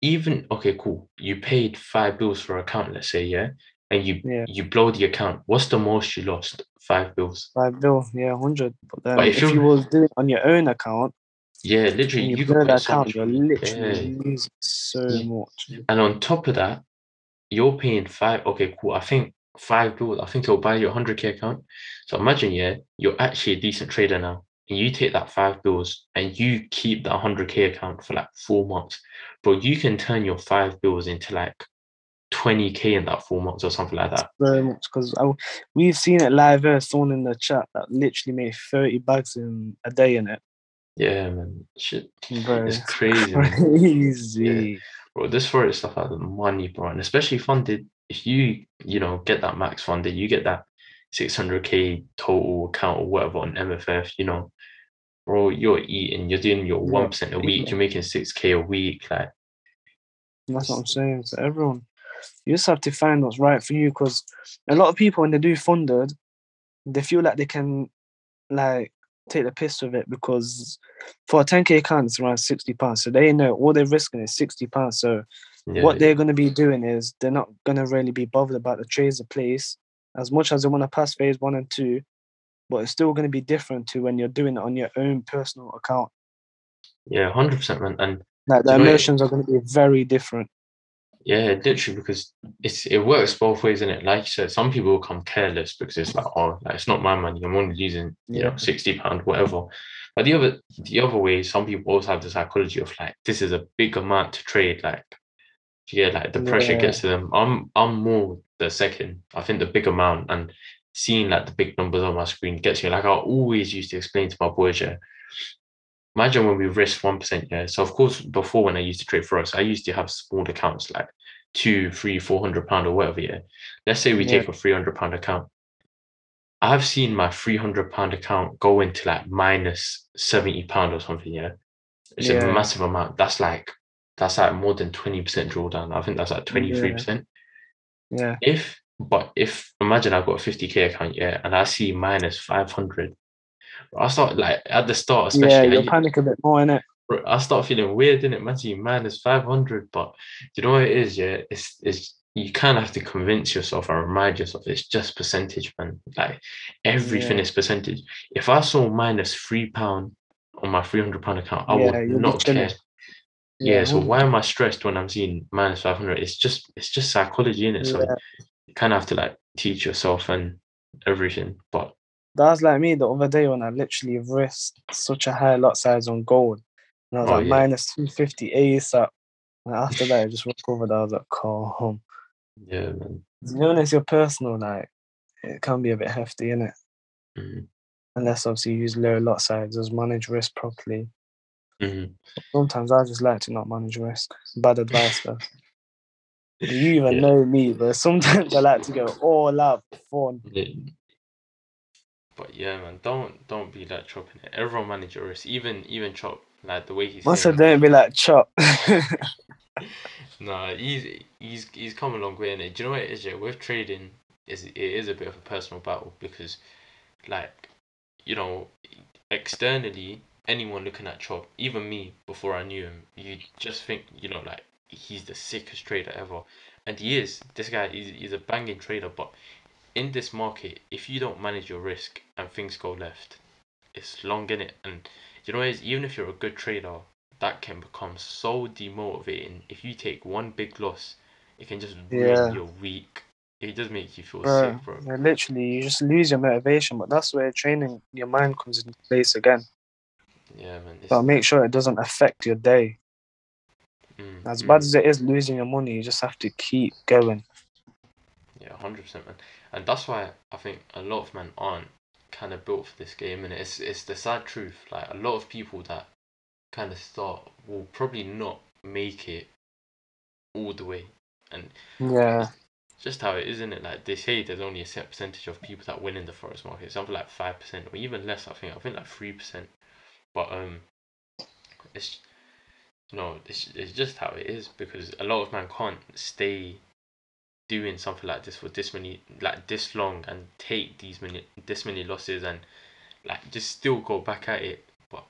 Even okay, cool. You paid five bills for an account, let's say, yeah, and you Yeah. you blow the account. What's the most you lost? Five bills. Five bill, yeah, hundred. But then But if if, you was doing it on your own account, Yeah, literally, you, you that put so account, much you're literally Yeah. losing so Yeah. much. And on top of that, you're paying five. Okay, cool. I think five bills. I think it'll buy you a hundred k account. So imagine, yeah, you're actually a decent trader now, and you take that five bills and you keep that hundred k account for like four months, bro. You can turn your five bills into like twenty k in that four months or something like that. Very much because we've seen it live here. Someone in the chat that literally made thirty bags in a day in it. Yeah, man. Shit, Bro, it's crazy, crazy. bro. This forex stuff has money, bro, and especially funded. If you you know get that max funded, you get that six hundred k total account or whatever on MFF. You know, bro, you're eating. You're doing your Yeah, one percent a week. yeah. You're making six k a week. Like, That's what I'm saying. So everyone, you just have to find what's right for you because a lot of people when they do funded, they feel like they can like take the piss with it because for a 10k account it's around 60 pounds. So they know all they're risking is 60 pounds. So Yeah, what they're going to be doing is they're not going to really be bothered about the trades of place as much as they want to pass phase one and two, but it's still going to be different to when you're doing it on your own personal account. yeah, hundred percent, man. And Like the emotions are going to be very different. Yeah, literally, because it's it works both ways, isn't it? Like you said, some people become careless because it's like, oh, like it's not my money. I'm only losing, you know, sixty pound, whatever. But the other the other way, some people also have the psychology of like, this is a big amount to trade. Like, yeah, like the pressure Yeah. gets to them. I'm I'm more the second. I think the big amount and seeing like the big numbers on my screen gets me. Like I always used to explain to my boys, yeah. Imagine when we risk one percent, yeah. So of course, before when I used to trade for us, I used to have small accounts like two, three, four hundred pound or whatever. Yeah. Let's say we Yeah. take a three hundred pound account. I've seen my three hundred pound account go into like minus seventy pound or something. Yeah. It's a massive amount. That's like that's like more than twenty percent drawdown. I think that's like twenty three percent. Yeah. If but if imagine I've got a fifty k account, yeah, and I see minus five hundred. I start like at the start, especially. Yeah, I- panic a bit more, innit? I start feeling weird, didn't it? Man, minus 500, but you know what it is, yeah? It's, it's you kind of have to convince yourself and remind yourself it's just percentage, man. Like everything Yeah. is percentage. If I saw minus three pound on my 300 pound account, I Yeah, would not care. Yeah, so why am I stressed when I'm seeing minus 500? It's just it's just psychology in it. So Yeah. you kind of have to like teach yourself and everything. But That's like me the other day when I literally risked such a high lot size on gold. And I was Oh, like yeah. minus 250 ASAP. And after that, I just recovered. I was like, calm. yeah, man. To be honest, your personal, like, it can be a bit hefty, innit? Mhm. Unless obviously you use low lot sizes, manage risk properly. Mhm. Sometimes I just like to not manage risk. Bad advice, though. You even Yeah. know me, but sometimes I like to go all out for fun. Yeah. But yeah, man, don't don't be like chopping it. Everyone manage your risk. Even even chop like the way he's have don't be like chop. Nah, he's he's he's come a long way in it. Do you know what it is? Yeah, with trading, is it is a bit of a personal battle because, like, you know, externally, anyone looking at Chop, even me before I knew him, you just think you know like he's the sickest trader ever, and he is. This guy is he's a banging trader, but in this market, if you don't manage your risk and things go left, it's long in it. And you know, is even if you're a good trader, that can become so demotivating. If you take one big loss, it can just ruin Yeah. your week. It does make you feel Bro, sick, bro. yeah, literally, you just lose your motivation, but that's where training your mind comes into place again. Yeah, man. But make sure it doesn't affect your day. mm, As mm. bad as it is losing your money, you just have to keep going. Hundred percent, man. And that's why I think a lot of men aren't kind of built for this game, and it's it's the sad truth. Like a lot of people that kind of start will probably not make it all the way, and Yeah, just how it is, isn't it? Like they say, there's only a set percentage of people that win in the forex market, something like five percent or even less. I think I think like three percent. But um, it's no, it's it's just how it is because a lot of men can't stay doing something like this for this many like this long and take these many this many losses and like just still go back at it. But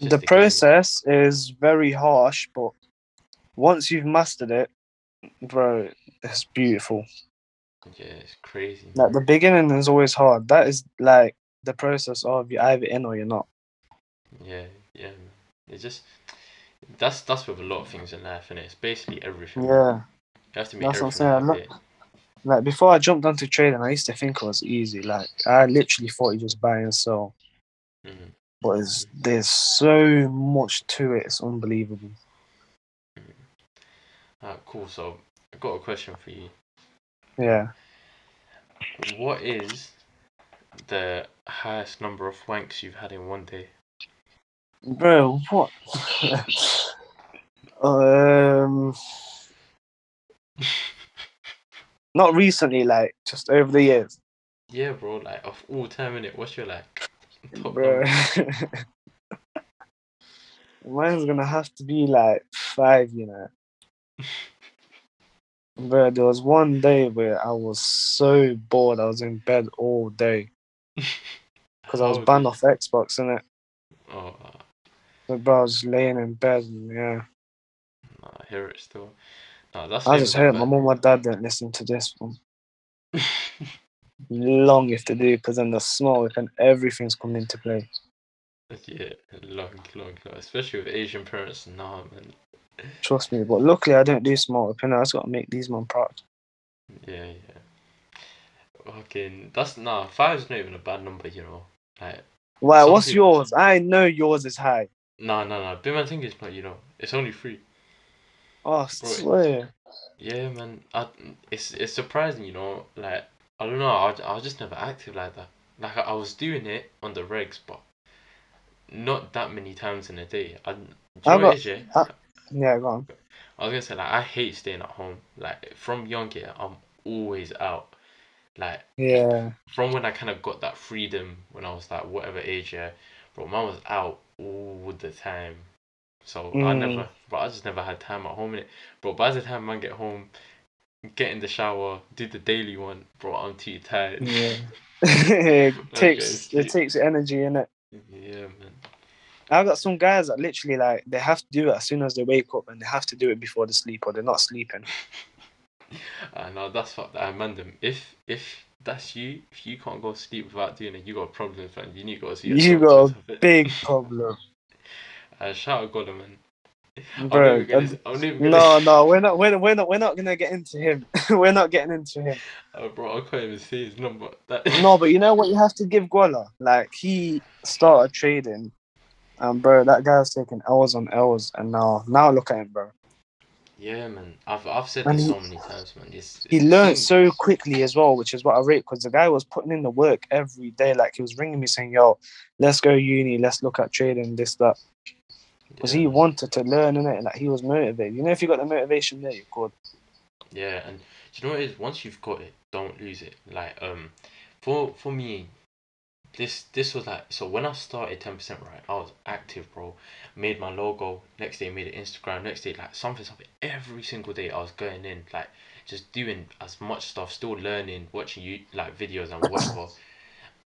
the game. process is very harsh, but once you've mastered it, bro, it's beautiful. Yeah, it's crazy. Like the beginning is always hard. That is like the process of you're either in or you're not. Yeah, yeah. It's just that's that's with a lot of things in life, and it's basically everything. Yeah. Have to make That's what I'm saying, worth. Like before I jumped onto trading, I used to think it was easy. Like I literally thought you just buy and sell. Mhm. But it's, there's so much to it. It's unbelievable. Alright, cool. So I've got a question for you. Yeah. What is the highest number of wanks you've had in one day? Bro, what? um, not recently, like just over the years, Yeah, bro. Like of all time in it, what's your like top bro. Mine's gonna have to be like five, you know. Bro, there was one day where I was so bored. I was in bed all day. because I was banned off Xbox, innit? Oh, But bro, I was just laying in bed, and yeah. nah, I hear it still. No, that's I just hope my mum and dad don't listen to this one. Long if they do, because then the smoke and everything's coming into play. yeah, long, long, long. Especially with Asian parents. Nah, man. Trust me. But luckily, I don't do. You know, I just got to make these man proud. Yeah, yeah. Fucking, that's nah. Five's not even a bad number, you know. Like, Why? What's people- yours? I know yours is high. nah, nah, nah. Big man thing is not, you know. It's only three. Oh, swear. Yeah, man. I, it's it's surprising, you know. Like I don't know. I, I was just never active like that. Like I, I was doing it on the regs, but not that many times in a day. I, do you know what got- it is, yeah? I- Yeah, go on. I was gonna say like I hate staying at home. Like from young, yeah, I'm always out. Like Yeah. from when I kind of got that freedom when I was like whatever age, yeah, bro, man was out all the time. So I Mm. never, but I just never had time at home in it. Bro, by the time I get home, get in the shower, do the daily one, bro, I'm too tired. Yeah. it takes it takes energy in it. yeah, man. I've got some guys that literally like they have to do it as soon as they wake up and they have to do it before they sleep or they're not sleeping. I know that's what I man them. If if that's you, if you can't go to sleep without doing it, you got problems, man. You need to go see You got a big problem. Uh, shout out Gola, man. I'm Bro, gonna, um, gonna, No, no, we're not we're, we're not we're not gonna get into him. we're not getting into him. Uh, bro, I can't even say his number. That, No, but you know what you have to give Guala? Like he started trading and bro, that guy's taking L's on L's and now now look at him, bro. Yeah, man. I've I've said And this he- so many times, man. It's, He it's learned so quickly as well, which is what I rate because the guy was putting in the work every day. Like he was ringing me saying, "Yo, let's go uni, let's look at trading, this that." Because yeah, he wanted to learn, in it, and Like he was motivated. You know, if you got the motivation there, you're good. Yeah, and do you know what it is? Once you've got it, don't lose it. Like um, for for me, this this was like so when I started ten percent right, I was active, bro. Made my logo. Next day, made an Instagram. Next day, like something something. Every single day, I was going in, like just doing as much stuff, still learning, watching you like videos and whatever.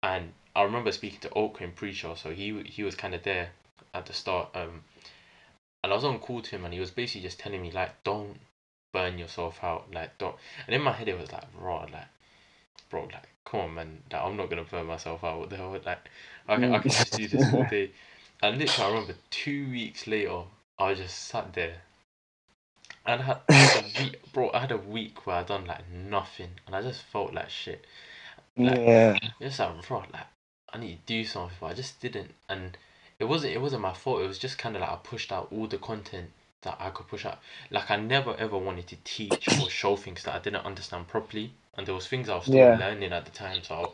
and I remember speaking to Oak in pre-show, so he he was kind of there at the start. Um, and I was on call to him, and he was basically just telling me like, don't burn yourself out, like don't. And in my head, it was like, raw, like, bro, like, come on, man, like, I'm not gonna burn myself out. What the hell, like, I can I can just do this all day. And literally, I remember two weeks later, I just sat there. And I had, I had a week, bro. I had a week where I done like nothing, and I just felt like shit. Like, yeah, Just like bro, like I need to do something, but I just didn't, and it wasn't it wasn't my fault. It was just kind of like I pushed out all the content that I could push out. Like I never ever wanted to teach or show things that I didn't understand properly, and there was things I was still Yeah. learning at the time. So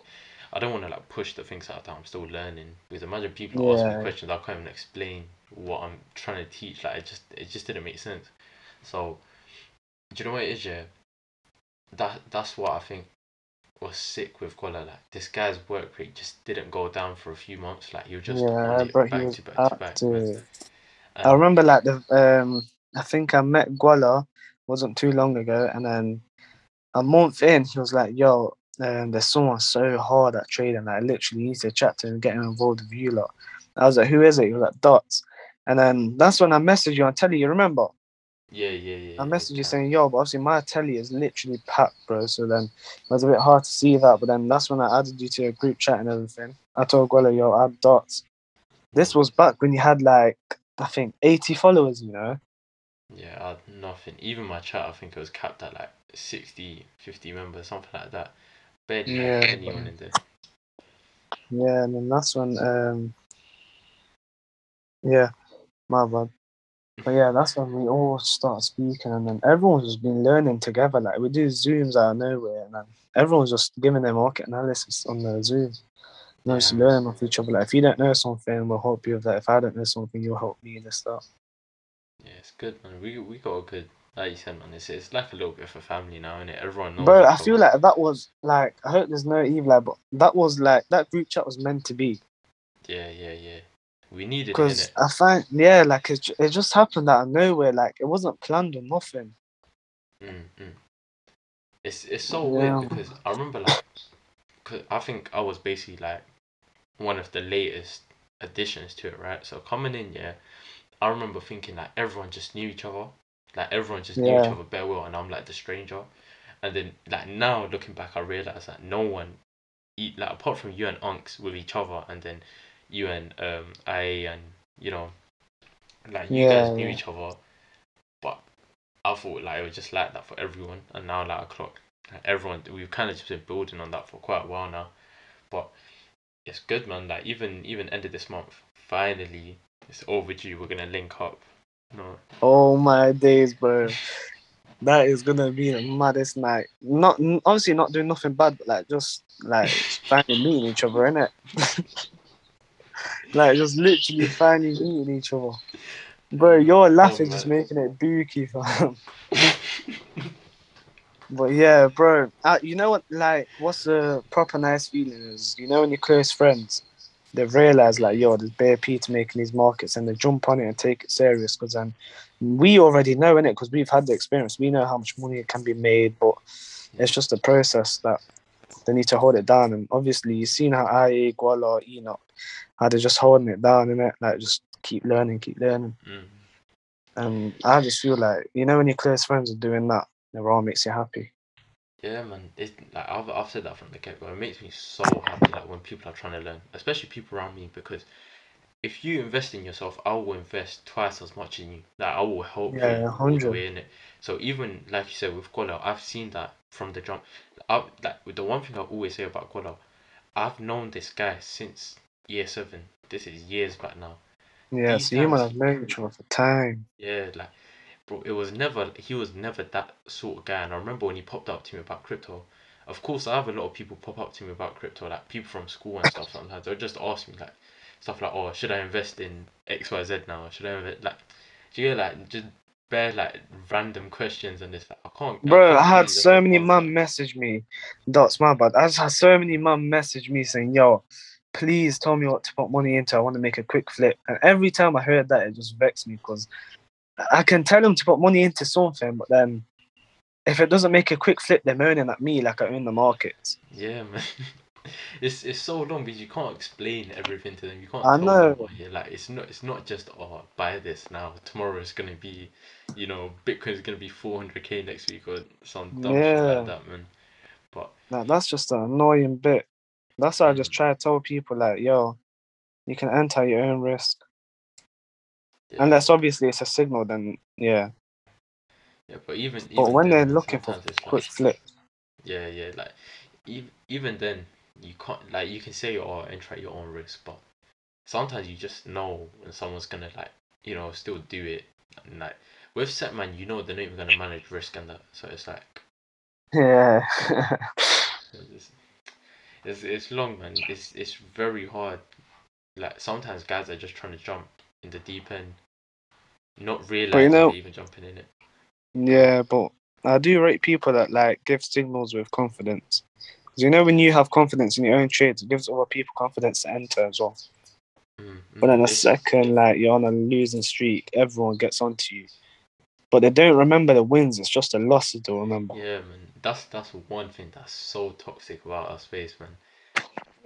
I don't want to like push the things out that I'm still learning. Because imagine people ask me questions, I can't even explain what I'm trying to teach. Like it just it just didn't make sense. So do you know what it is? Yeah, that that's what I think was sick with Gola. Like this guy's work rate just didn't go down for a few months. Like was just Yeah, he back was to back to back. I remember like the um, I think I met Guala wasn't too long ago, and then a month in, he was like, "Yo, um, there's someone so hard at trading. Like, literally, you need to chat to him, get him involved with you lot." I was like, "Who is it?" He was like, "Dots." And then that's when I messaged you on telly. You remember? Yeah, yeah, yeah. I yeah, messaged you yeah. saying, "Yo, but obviously my telly is literally packed, bro." So then it was a bit hard to see that. But then that's when I added you to a group chat and everything. I told Guala, "Yo, add dots." This was back when you had like I think 80 followers. You know? Yeah, I had nothing. Even my chat, I think it was capped at like 60, 50 members, something like that. Barely Yeah, had anyone in there. Yeah, and then that's when um yeah, my bad. But yeah, that's when we all start speaking and then everyone's just been learning together. Like we do zooms out of nowhere and then everyone's just giving their market analysis on the Zoom. You know, just Yeah. learning off each other. Like if you don't know something, we'll help you with that. If I don't know something, you'll help me with that. Yeah, it's good, man. We we got a good, like you said, man. It's it's like a little bit of a family now, innit? Everyone knows. Bro, I feel like that was like I hope there's no evil, like, but that was like that group chat was meant to be. Yeah, yeah, yeah. We needed it, Because? I find, yeah, like it, it just happened out of nowhere. Like it wasn't planned or nothing. Mm, mm. It's it's so Yeah. weird because I remember like, cause I think I was basically like one of the latest additions to it, right? So coming in, yeah, I remember thinking like everyone just knew each other, like everyone just knew each other very well, and I'm like the stranger. And then like now looking back, I realize that no one, e- like apart from you and Unks with each other, and then you and um I and you know, like you Yeah, guys knew yeah. each other, but I thought like it was just like that for everyone, and now like a clock, like, everyone we've kind of just been building on that for quite a while now, but it's good, man. Like even even end of this month, finally it's overdue. We're gonna link up. No, Oh my days, bro. That is gonna be the maddest night. Not obviously not doing nothing bad, but like just like finally meeting each other, innit? like just literally finally meeting each other. Bro, your laugh Oh, is just making it booky, fam. But yeah, bro, uh, you know what? Like, what's the proper nice feeling is? You know, when your close friends, they realize like, yo, there's bare Peter making these markets, and they jump on it and take it serious. Because then we already know in it, because we've had the experience. We know how much money it can be made, but it's just a process that they need to hold it down. And obviously, you've seen how I, Guala, Enoch, how they're just holding it down in it, like just keep learning, keep learning. Mm. And I just feel like, you know, when your close friends are doing that, it all makes you happy. Yeah, man. It's like I've I've said that from the get go. It makes me so happy like when people are trying to learn, especially people around me, because if you invest in yourself, I will invest twice as much in you. Like I will help Yeah, you all the 100. way in it. So even like you said with Kola, I've seen that from the jump. I like the one thing I always say about Kola, I've known this guy since year seven. This is years back now. Yeah, These so you might times- have known each other for time. Yeah, like, bro, it was never, he was never that sort of guy. And I remember when he popped up to me about crypto. Of course, I have a lot of people pop up to me about crypto, like people from school and stuff sometimes. They'll just ask me, like, stuff like, oh, should I invest in XYZ now? Should I invest, like, do you get, like, just bare, like, random questions and this, like, I can't. Bro, can't I had so many mum message me. That's my bad. I just had so many mum message me saying, yo, please tell me what to put money into. I want to make a quick flip. And every time I heard that, it just vexed me because I can tell them to put money into something, but then if it doesn't make a quick flip, they're moaning at me like I own the markets. Yeah, man. It's it's so long because you can't explain everything to them. You can't I tell know. them what you like. It's not it's not just oh buy this now. Tomorrow it's gonna be, you know, Bitcoin's gonna be four hundred k next week or some dumb shit like that, man. But that's just an annoying bit. That's why I just Mm. try to tell people, like, yo, you can enter your own risk. yeah, Unless obviously it's a signal, then yeah. yeah, but even But even when then, they're looking for quick like, flip, yeah, yeah, like even even then you can't like you can say oh enter at your own risk, but sometimes you just know when someone's gonna like you know still do it. And like with Setman, you know they're not even gonna manage risk and that, so it's like. yeah. It's, it's, it's long, man. It's it's very hard. Like sometimes guys are just trying to jump in the deep end, not realizing know- they're even jumping in it. Yeah, but I do rate people that like give signals with confidence. 'Cause you know when you have confidence in your own trades, it gives other people confidence to enter as well. Mm, But then the second like you're on a losing streak, everyone gets onto you. But they don't remember the wins, it's just the losses they'll remember. Yeah, man. That's that's one thing that's so toxic about our space, man.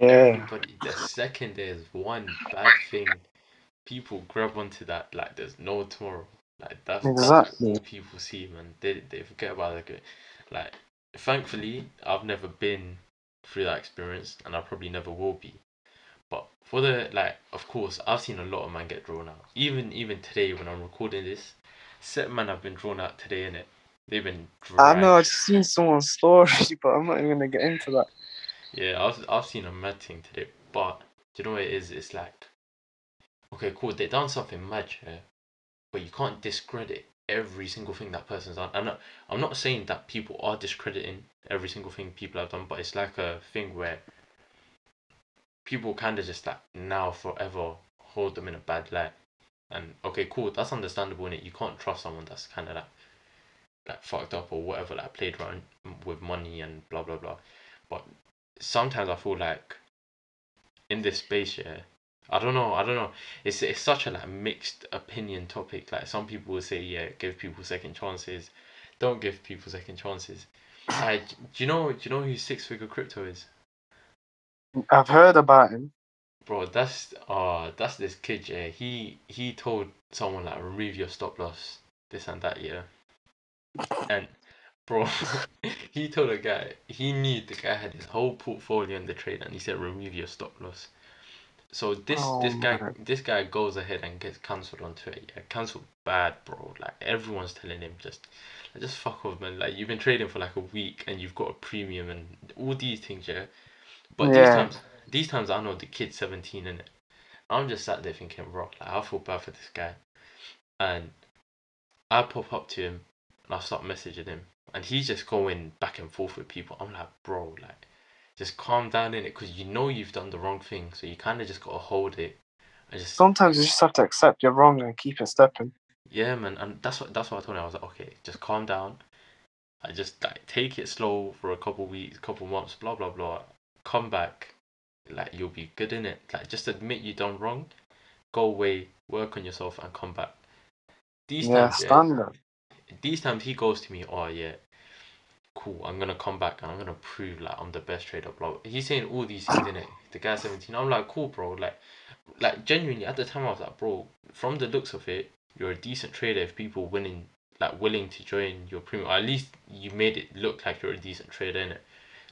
Yeah. Everybody, the second there's one bad thing, people grab onto that like there's no tomorrow. Like that's, Exactly. that's people see, man. They they forget about it. Like, thankfully, I've never been through that experience, and I probably never will be. But for the like, of course, I've seen a lot of man get drawn out. Even even today, when I'm recording this, set man have been drawn out today, innit? They've been. I know, I've just seen someone's story, but I'm not even gonna get into that. Yeah, I've I've seen a mad thing today, but do you know what it is? It's like, okay, cool, they done something mad, yeah, but you can't discredit every single thing that person's done. I'm not uh, I'm not saying that people are discrediting every single thing people have done, but it's like a thing where people kind of just like now forever hold them in a bad light. And okay, cool, that's understandable. In it, you can't trust someone that's kind of like like fucked up or whatever, like played around with money and blah blah blah. But sometimes I feel like in this space, yeah, I don't know, I don't know. It's it's such a like mixed opinion topic. Like some people will say, yeah, give people second chances. Don't give people second chances. Like, do you know? Do you know who Six Figure Crypto is? I've heard about him. Bro, that's uh that's this kid, yeah. He he told someone like remove your stop loss, this and that, yeah. And bro, he told a guy he knew the guy had his whole portfolio in the trade, and he said remove your stop loss. So this oh this Oh, guy man. this guy goes ahead and gets cancelled on Twitter. Yeah, cancelled bad, bro. Like everyone's telling him just just fuck off, man. Like you've been trading for like a week and you've got a premium and all these things, yeah. But these times these times I know the kid's seventeen in it. I'm just sat there thinking, bro, like I feel bad for this guy. And I pop up to him and I start messaging him and he's just going back and forth with people. I'm like, bro, like just calm down in it because you know you've done the wrong thing, so you kind of just gotta hold it and just Sometimes you just have to accept you're wrong and keep it stepping. yeah, man. And that's what that's what I told him. I was like, okay, just calm down. I just like take it slow for a couple weeks, couple months, blah blah blah. Come back, like you'll be good in it. Like just admit you done wrong, go away, work on yourself, and come back. These Yeah, times, yeah, these times he goes to me, oh yeah, cool, I'm gonna come back and I'm gonna prove like I'm the best trader, blah. He's saying all these things in it. The guy's 17. I'm like, cool, bro. Like, like genuinely at the time I was like, bro, from the looks of it, you're a decent trader if people winning like willing to join your premium. Or at least you made it look like you're a decent trader in it.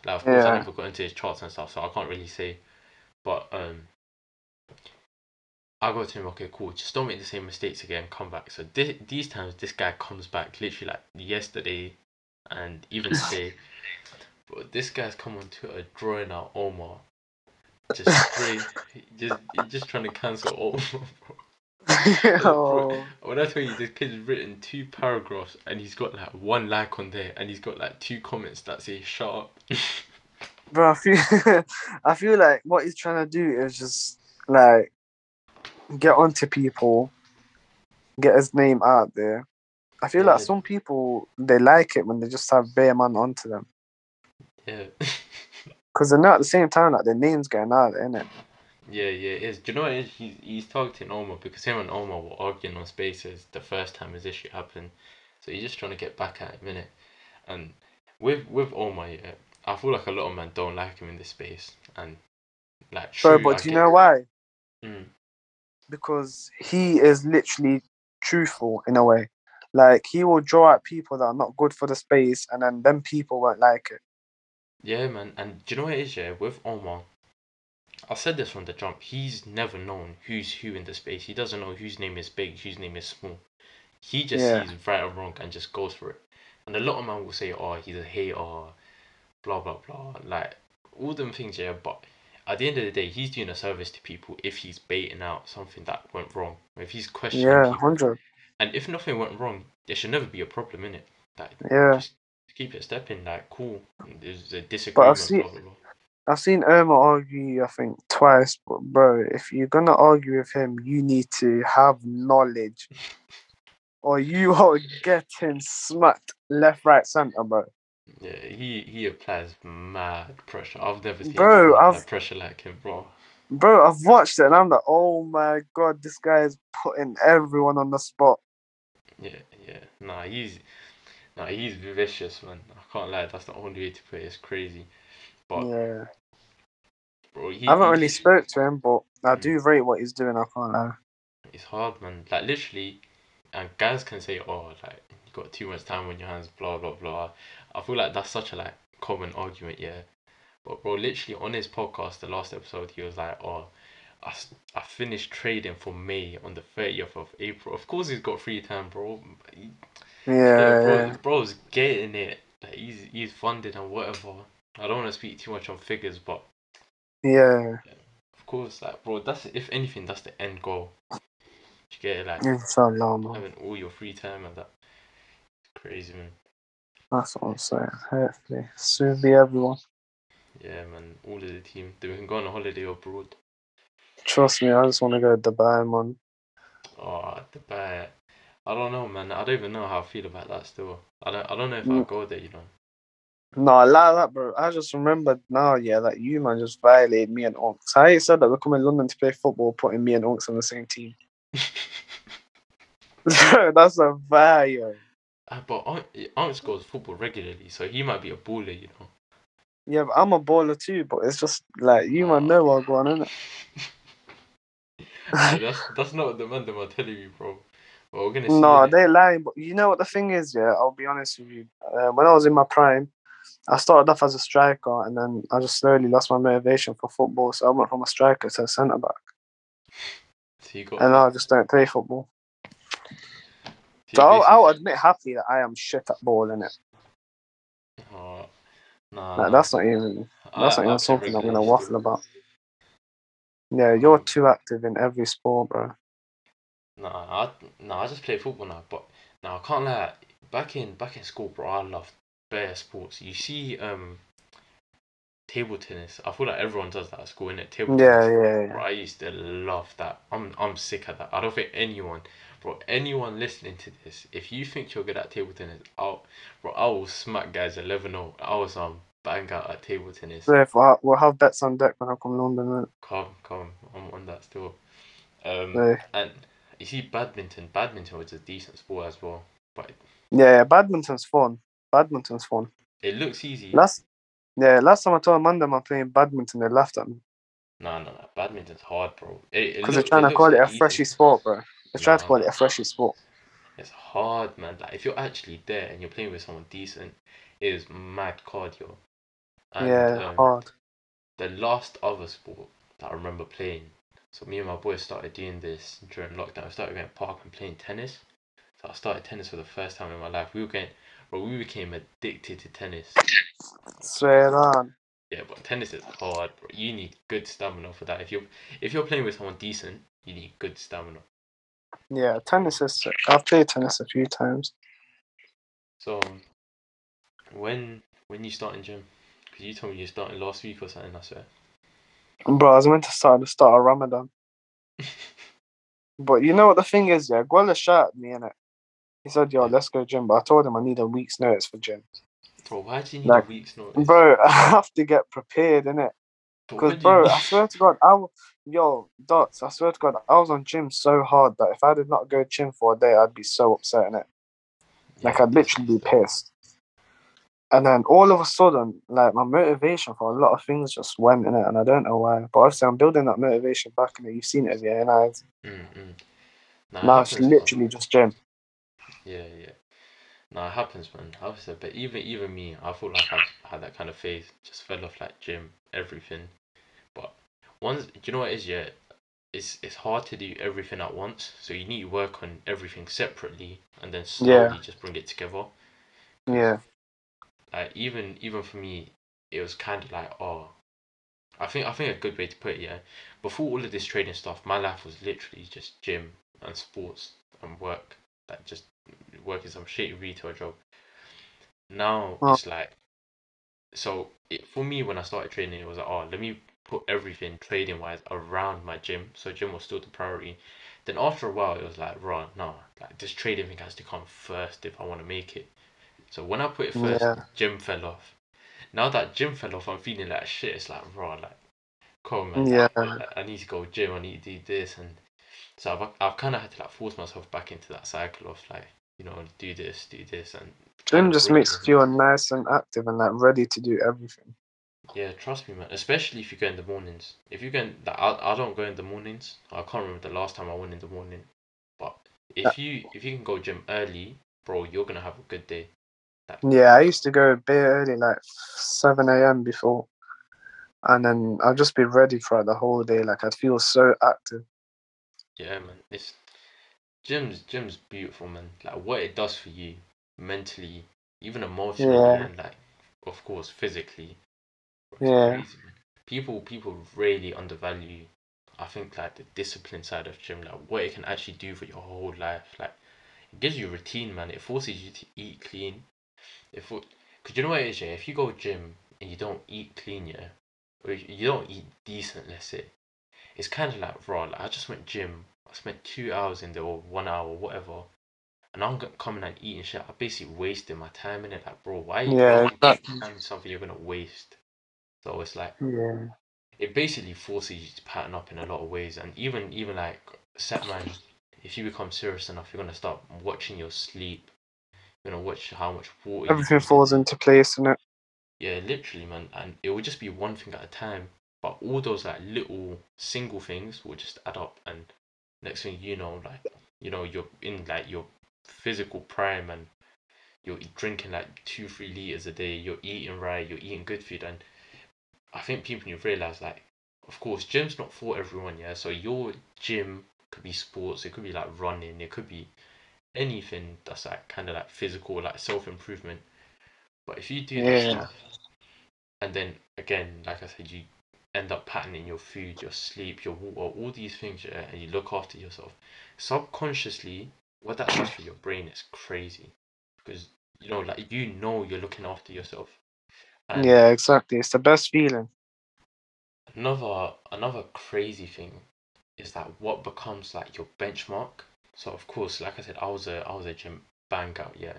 Like of course I Yeah. never got into his charts and stuff, so I can't really say. But um I go to him, okay, cool, just don't make the same mistakes again, come back. So thi- these times this guy comes back literally like yesterday and even today. But this guy's come on Twitter drawing out Omar. Just straight, just just trying to cancel Omar. oh, When I tell you this kid's written two paragraphs and he's got like one like on there and he's got like two comments that say shut up. bro, I feel, I feel like what he's trying to do is just like get onto people, get his name out there. I feel like some people they like it when they just have bare man onto them yeah. because they're not at the same time like their name's getting out there, it? yeah, yeah, it is. Do you know what it is? He's, he's targeting Omar because him and Omar were arguing on spaces the first time this issue happened. So he's just trying to get back at him, innit? And with with Omar, yeah, I feel like a lot of men don't like him in this space. And like Bro, true, I but do you know why? Mm, Because he is literally truthful in a way. Like he will draw out people that are not good for the space, and then them people won't like it. Yeah, man. And do you know what it is, yeah? With Omar, I said this from the jump. He's never known who's who in the space. He doesn't know whose name is big, whose name is small. He just Yeah. sees right or wrong and just goes for it. And a lot of men will say, oh, he's a hater, blah, blah, blah. Like, all them things, yeah. But at the end of the day, he's doing a service to people if he's baiting out something that went wrong. If he's questioning Yeah, hundred. And if nothing went wrong, there should never be a problem in it. Like, Yeah. just keep it stepping. Like, cool. There's a disagreement, see- blah, blah, blah. I've seen Omar argue, I think, twice, but bro, if you're gonna argue with him, you need to have knowledge. or you are getting smacked left, right, centre, bro. Yeah, he he applies mad pressure. I've never seen Bro, I've- pressure like him, bro. Bro, I've watched it and I'm like, oh my god, this guy is putting everyone on the spot. Yeah, yeah. Nah, he's nah, he's vicious, man. I can't lie. That's the only way to put it. It's crazy, but Yeah. bro, he, I haven't really spoke to him, but I Mm. do rate what he's doing, I can't lie. It's hard, man. Like literally, and guys can say, "Oh, like you got too much time on your hands," blah blah blah. I feel like that's such a like common argument, yeah. But bro, literally on his podcast, the last episode, he was like, "Oh, I, I finished trading for May on the thirtieth of April." Of course, he's got free time, bro. Yeah, yeah, bro, yeah. bro's getting it. Like he's he's funded and whatever. I don't want to speak too much on figures, but Yeah, of course, like bro, that's if anything, that's the end goal. You get it, like inshallah, man. having all your free time and that. It's Crazy man. That's what I'm saying. Hopefully, soon be everyone. Yeah, man. All of the team. They can go on a holiday abroad. Trust me, I just want to go to Dubai, man. Oh, Dubai. I don't know, man. I don't even know how I feel about that still. I don't. I don't know if Mm. I'll go there. You know. No, I like that, bro. I just remembered now, yeah, that you, man, just violated me and Unks. I said that we're coming to London to play football, putting me and Unks on the same team. That's a vibe. Uh, but Unks goes football regularly, so he might be a baller. You know. Yeah, but I'm a baller too, but it's just like you, man, know what going on. innit? that's that's not what the man them are telling you, bro. We're gonna see. No, they're lying. But you know what the thing is, yeah. I'll be honest with you. Uh, when I was in my prime, I started off as a striker, and then I just slowly lost my motivation for football. So I went from a striker to a centre back, So you got. and now I just don't play football. So I'll, I'll admit happily that I am shit at ball in it. Oh, nah, nah. that's not even I- that's not even something I'm gonna waffle about. Yeah, you're too active in every sport, bro. Nah, I, nah, I just play football now. But now I can't lie. Back in back in school, bro, I loved bare sports. You see, um, table tennis. I feel like everyone does that at school, innit? Table Yeah, tennis. yeah, Bro, yeah. I used to love that. I'm I'm sick of that. I don't think anyone, bro, anyone listening to this, if you think you're good at table tennis, I'll, bro, I will smack guys 11-0. I was um bang out at table tennis. So if I, we'll have bets on deck when I come London? Come, come, I'm on that still. Um, and you see, badminton. Badminton was a decent sport as well, but yeah, badminton's fun. Badminton's fun. it looks easy. Last, yeah, last time I told Amanda I'm playing badminton, they laughed at me No, no, no. Badminton's hard, bro. Because they're trying to call it a easy. freshy sport, bro. They're trying to call it a freshy sport. It's hard, man. Like if you're actually there and you're playing with someone decent, it is mad cardio. And, yeah, um, hard. the last other sport that I remember playing. So me and my boys started doing this during lockdown. We started going to park and playing tennis. So I started tennis for the first time in my life. We were getting, well, we became addicted to tennis. Swear on. Yeah, but tennis is hard, bro. You need good stamina for that. If you're if you're playing with someone decent, you need good stamina. Yeah, tennis is. I've played tennis a few times. So um, when when you starting gym? Because you told me you started last week or something. I swear. Bro, I was meant to start the start of Ramadan. But you know what the thing is, yeah? Guala shot at me, innit? He said, yo, let's go gym. But I told him I need a week's notice for gym. Bro, why do you need Like, a week's notice? Bro, I have to get prepared, innit? Because, bro, I swear to God, I w- yo, Dots, I swear to God, I was on gym so hard that if I did not go gym for a day, I'd be so upset, innit? Like, I'd literally be pissed. And then all of a sudden, like, my motivation for a lot of things just went in it, and I don't know why. But obviously, I'm building that motivation back in it. You've seen it with your own eyes. Mm, mm. Nah, Now it's happens, man. literally just gym. Yeah, yeah. No, it happens, man. Obviously, but even even me, I feel like I've had that kind of phase. Just fell off like gym, everything. But once, do you know what it is? Yeah, it's it's hard to do everything at once. So you need to work on everything separately, and then slowly just bring it together. Yeah. Like even even for me, it was kind of like oh, I think I think a good way to put it. Yeah, before all of this trading stuff, my life was literally just gym and sports and work. Like just working some shitty retail job. Now Oh. it's like, so it, for me when I started training, it was like oh let me put everything trading wise around my gym. So gym was still the priority. Then after a while, it was like, right, no, like this trading thing has to come first if I want to make it. So when I put it first, Yeah. gym fell off. Now that gym fell off, I'm feeling like shit. It's like raw, like, come on, man. Yeah. like, I need to go gym. I need to do this, and so I've I've kind of had to like force myself back into that cycle of like, you know, do this, do this, and Gym just makes you feel nice and active and like ready to do everything. Yeah, trust me, man. Especially if you go in the mornings. If you go, in, like, I I don't go in the mornings. I can't remember the last time I went in the morning. But if you if you can go gym early, bro, you're gonna have a good day. Yeah, I used to go a bit early, like seven a.m. before, and then I'd just be ready for the whole day. Like I'd feel so active. Yeah, man. It's gym's gym's beautiful, man. Like what it does for you mentally, even emotionally, Yeah. and like of course physically. Yeah. crazy. People people really undervalue. I think like the discipline side of gym, like what it can actually do for your whole life. Like it gives you routine, man. It forces you to eat clean. It for, cause you know what it is, yeah. If you go gym and you don't eat clean, yeah, or you don't eat decent, let's say, it's kind of like raw. Like I just went gym. I spent two hours in there or one hour, whatever, and I'm coming and eating shit. I basically wasted my time in it. Like, bro, why? Yeah, why would you waste exactly. time something you're gonna waste? So it's like Yeah. it basically forces you to pattern up in a lot of ways, and even even like set man, if you become serious enough, you're gonna start watching your sleep. You're gonna watch how much water. Everything falls into place, and it. Yeah, literally, man, and it would just be one thing at a time. But all those like little single things will just add up, and next thing you know, like you know, you're in like your physical prime and you're drinking like two, three liters a day, you're eating right, you're eating good food and I think people need to realise like of course gym's not for everyone, yeah. So your gym could be sports, it could be like running, it could be anything that's like kind of like physical, like self improvement. But if you do that Yeah. stuff, and then again, like I said, you end up patterning your food, your sleep, your water, all these things, yeah, and you look after yourself. Subconsciously, what that does for your brain is crazy, because you know, like you know, you're looking after yourself. And Yeah, exactly. It's the best feeling. Another another crazy thing is that what becomes like your benchmark. So of course, like I said, I was a I was a gym bang out, yeah.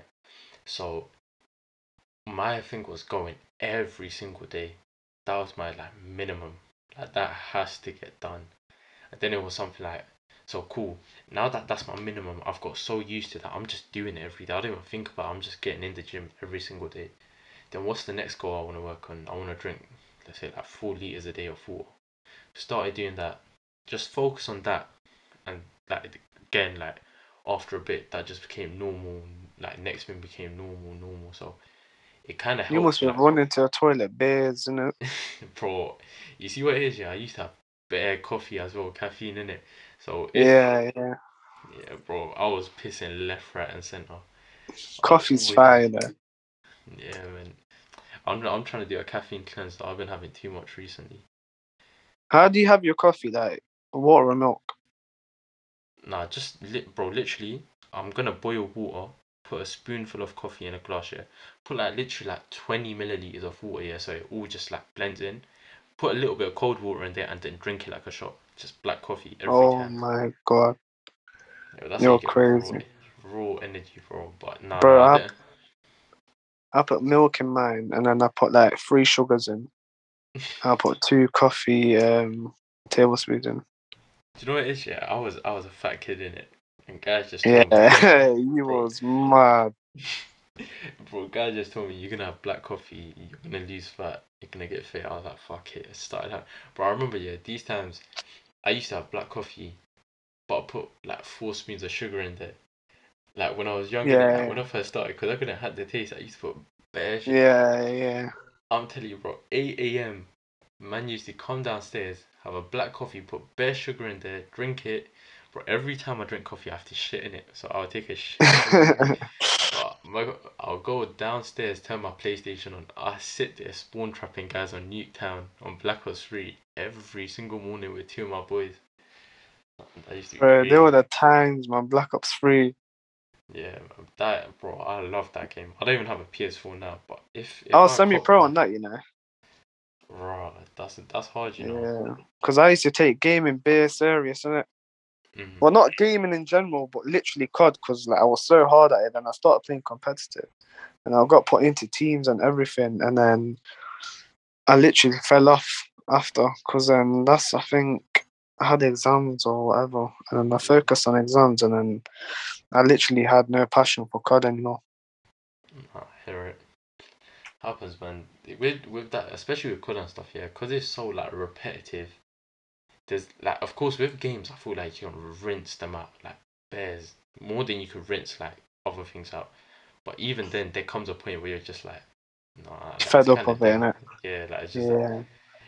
So my thing was going every single day. That was my like minimum. Like that has to get done. And then it was something like so cool. Now that that's my minimum, I've got so used to that. I'm just doing it every day. I don't even think about. It. I'm just getting in the gym every single day. Then what's the next goal I want to work on? I want to drink, let's say like four liters a day of water. Started doing that. Just focus on that, and like again, like after a bit, that just became normal. Like next thing became normal, normal. So it kind of. You must be like, running to the toilet bears, you know. bro. You see what it is, yeah. I used to have bare coffee as well, caffeine in it. So Yeah, yeah. yeah, bro. I was pissing left, right, and center. Coffee's fine. though. Yeah, man. I'm I'm trying to do a caffeine cleanse. Though. I've been having too much recently. How do you have your coffee? Like water or milk? Nah, just lit, bro. Literally, I'm gonna boil water. Put a spoonful of coffee in a glass, yeah. Put like literally like 20 milliliters of water, yeah. So it all just like blends in. Put a little bit of cold water in there and then drink it like a shot. Just black coffee every oh time. my god, Yeah, that's You're how you get crazy. Raw, raw energy, bro. But nah, Bro, nah, I- I put milk in mine, and then I put like three sugars in. I put two coffee um tablespoons in. Do you know what it is? Yeah, I was I was a fat kid in it, and guys just told Yeah, you was mad. bro, guys just told me you're gonna have black coffee, you're gonna lose fat, you're gonna get fit. I was like, fuck it. I started having, but I remember yeah, these times I used to have black coffee, but I put like four spoons of sugar in there. Like when I was younger, Yeah, like, when I first started, because I couldn't have the taste. I used to put bare shit. Yeah, yeah. I'm telling you, bro. 8 a.m. Man used to come downstairs, have a black coffee, put bare sugar in there, drink it. But every time I drink coffee, I have to shit in it. So I'll take a shit. but my, I'll go downstairs, turn my PlayStation on. I sit there spawn trapping guys on Nuketown on Black Ops 3 every single morning with two of my boys. That used to be Bro, there were the times, man. Black Ops Three. Yeah, that bro, I love that game. I don't even have a PS4 now, but if, if I was I semi-pro on that, you know. Rah, that's that's hard, you know. Yeah, because I used to take gaming bare serious, innit? Mhm. Well, not gaming in general, but literally COD, because like I was so hard at it, and I started playing competitive, and I got put into teams and everything, and then I literally fell off after, because then that's I think I had exams or whatever, and then I focused on exams, and then I literally had no passion for COD anymore. I hear it. Happens, man. With with that, especially with COD and stuff, yeah, because it's so like repetitive. There's like, of course, with games, I feel like you can rinse them out like bears more than you could rinse like other things out. But even then, there comes a point where you're just like, nah, like, Fed up kinda it, innit? Yeah, like it's just like,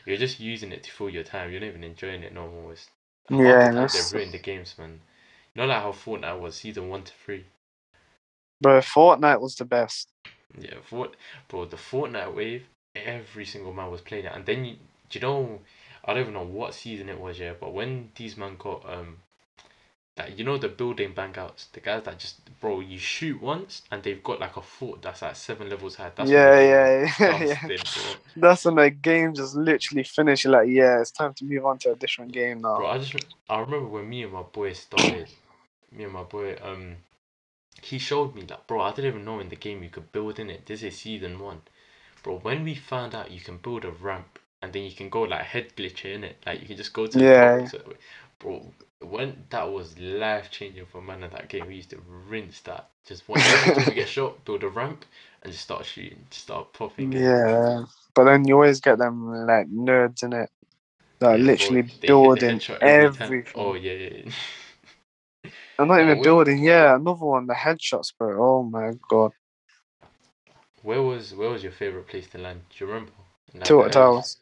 you're just using it to fill your time. You're not even enjoying it no more. It's yeah, the that's, they ruin the games, man. You know, like how Fortnite was season one to three. bro. Fortnite was the best. Yeah, Fort, bro, the Fortnite wave, every single man was playing it, and then you, do you know, I don't even know what season it was, yeah, but when these man got um, like you know the building bang outs, the guys that just, bro, you shoot once and they've got like a fort that's like seven levels high. That's yeah, yeah, yeah. That's when the game just literally finished. Like, yeah, it's time to move on to a different game now. Bro, I just I remember when me and my boy started, me and my boy um, he showed me that bro. I didn't even know in the game you could build in it. This is season one, bro. When we found out you can build a ramp and then you can go like head glitcher in it, like you can just go to the Yeah. top. So, bro, when that was life changing for man in that game, we used to rinse that. Just one we get shot, build a ramp and just start shooting, just start popping. Yeah, but then you always get them like nerds in it like Yeah, literally the building everything. Oh yeah, yeah. I'm not even we- building. Yeah, another one. The headshots, bro. Oh my god. Where was where was your favorite place to land? Do you remember? Like, Tilted Towers.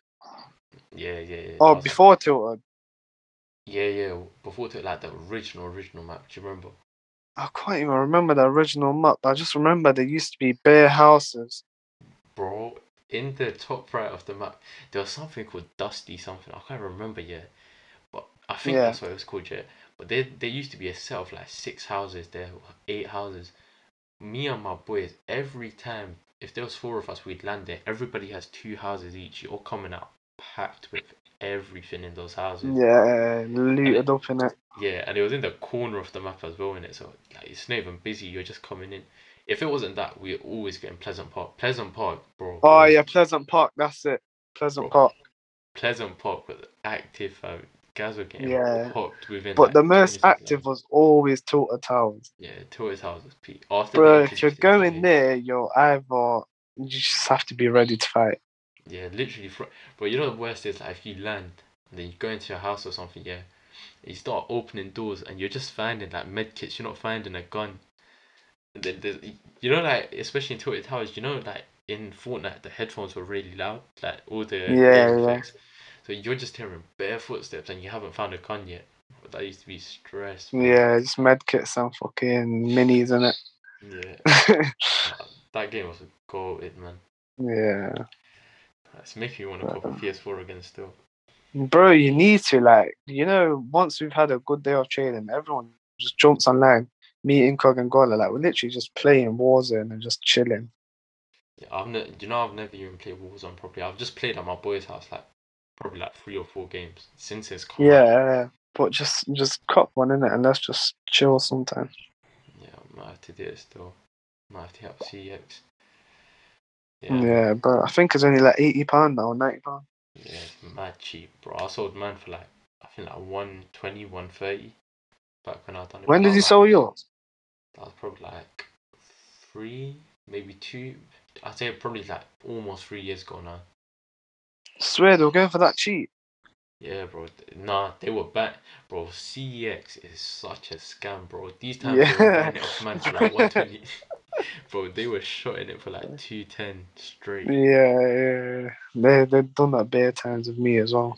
Yeah, yeah, yeah. Oh, before Tilted. Yeah, yeah. Before to like the original original map. Do you remember? I can't even remember the original map. I just remember there used to be bare houses. Bro, in the top right of the map, there was something called Dusty something. I can't remember yet. But I think Yeah. that's what it was called yet. There there used to be a set of like six houses there, eight houses. Me and my boys, every time if there was four of us, we'd land there. Everybody has two houses each. You're coming out packed with everything in those houses. Yeah, looted up in it. Yeah, and it was in the corner of the map as well, in it. So like, it's not even busy. You're just coming in. If it wasn't that, we're always getting Pleasant Park. Pleasant Park, bro. Oh was- yeah, Pleasant Park. That's it. Pleasant Bro. Park. Pleasant Park was active. Uh, getting Yeah. popped within. But like, the most active was always Tilted Towers. Yeah, Tilted House was peak. After Bro, if you're going yeah, there, you're either you just have to be ready to fight. Yeah, literally. Fr- but you know the worst is like if you land and then you go into your house or something, yeah, you start opening doors and you're just finding like med kits. You're not finding a gun. Then there's, you know, like especially in Tilted Towers, you know, like in Fortnite, the headphones were really loud, like all the Yeah, yeah. So you're just hearing bare footsteps and you haven't found a con yet. That used to be stress. man. Yeah, just medkits and fucking minis in Yeah. it. Uh, that game was a goated, man. yeah. It's making me want to cop a PS4 again still. Bro, you need to like you know, once we've had a good day of trading, everyone just jumps online. Me, Incog and Guala, like we're literally just playing Warzone and just chilling. Yeah, I've ne- you know I've never even played Warzone properly. I've just played at my boy's house like probably like three or four games since it's come. out. Yeah, but just just cop one in it and let's just chill sometimes. Yeah, I might have to do it still. Might have to help CEX. Yeah, Yeah, but I think it's only like eighty pound now, ninety pound. yeah, it's mad cheap, bro. I sold mine for like I think like 120, 130 back when I done it. When did you was, sell yours? Like, that was probably like three, maybe two. I'd say probably like almost three years ago now. Swear they were going for that cheap. Yeah, bro. Nah, they were back, bro. CEX is such a scam, bro. These times they were Yeah. buying it off man for like one twenty. bro, they were shotting it for like two ten straight. Yeah, yeah. They they've done that bare times with me as well.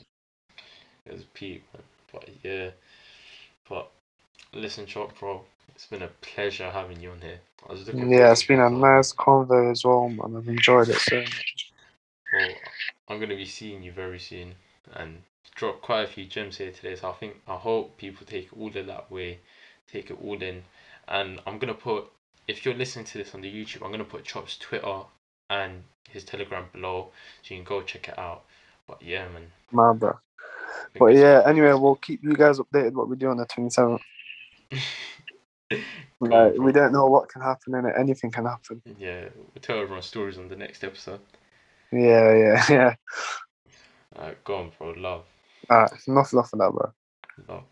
It was peak, man. But yeah, but listen, Chop, bro. It's been a pleasure having you on here. I was looking. Yeah, it's been a nice convo as well, man. I've enjoyed it so much. Well, I'm gonna be seeing you very soon, and drop quite a few gems here today. So I think I hope people take all of that way, take it all in, and I'm gonna put if you're listening to this on the YouTube, I'm gonna put Chop's Twitter and his Telegram below, so you can go check it out. But yeah, man. Man, bro. But yeah, anyway, we'll keep you guys updated what we do on the 27th. Go Like, we don't know what can happen in it. Anything can happen. Yeah, we'll tell everyone stories on the next episode. Yeah, yeah, yeah. Alright, go on, bro. Love, Alright, enough love for that, bro. love.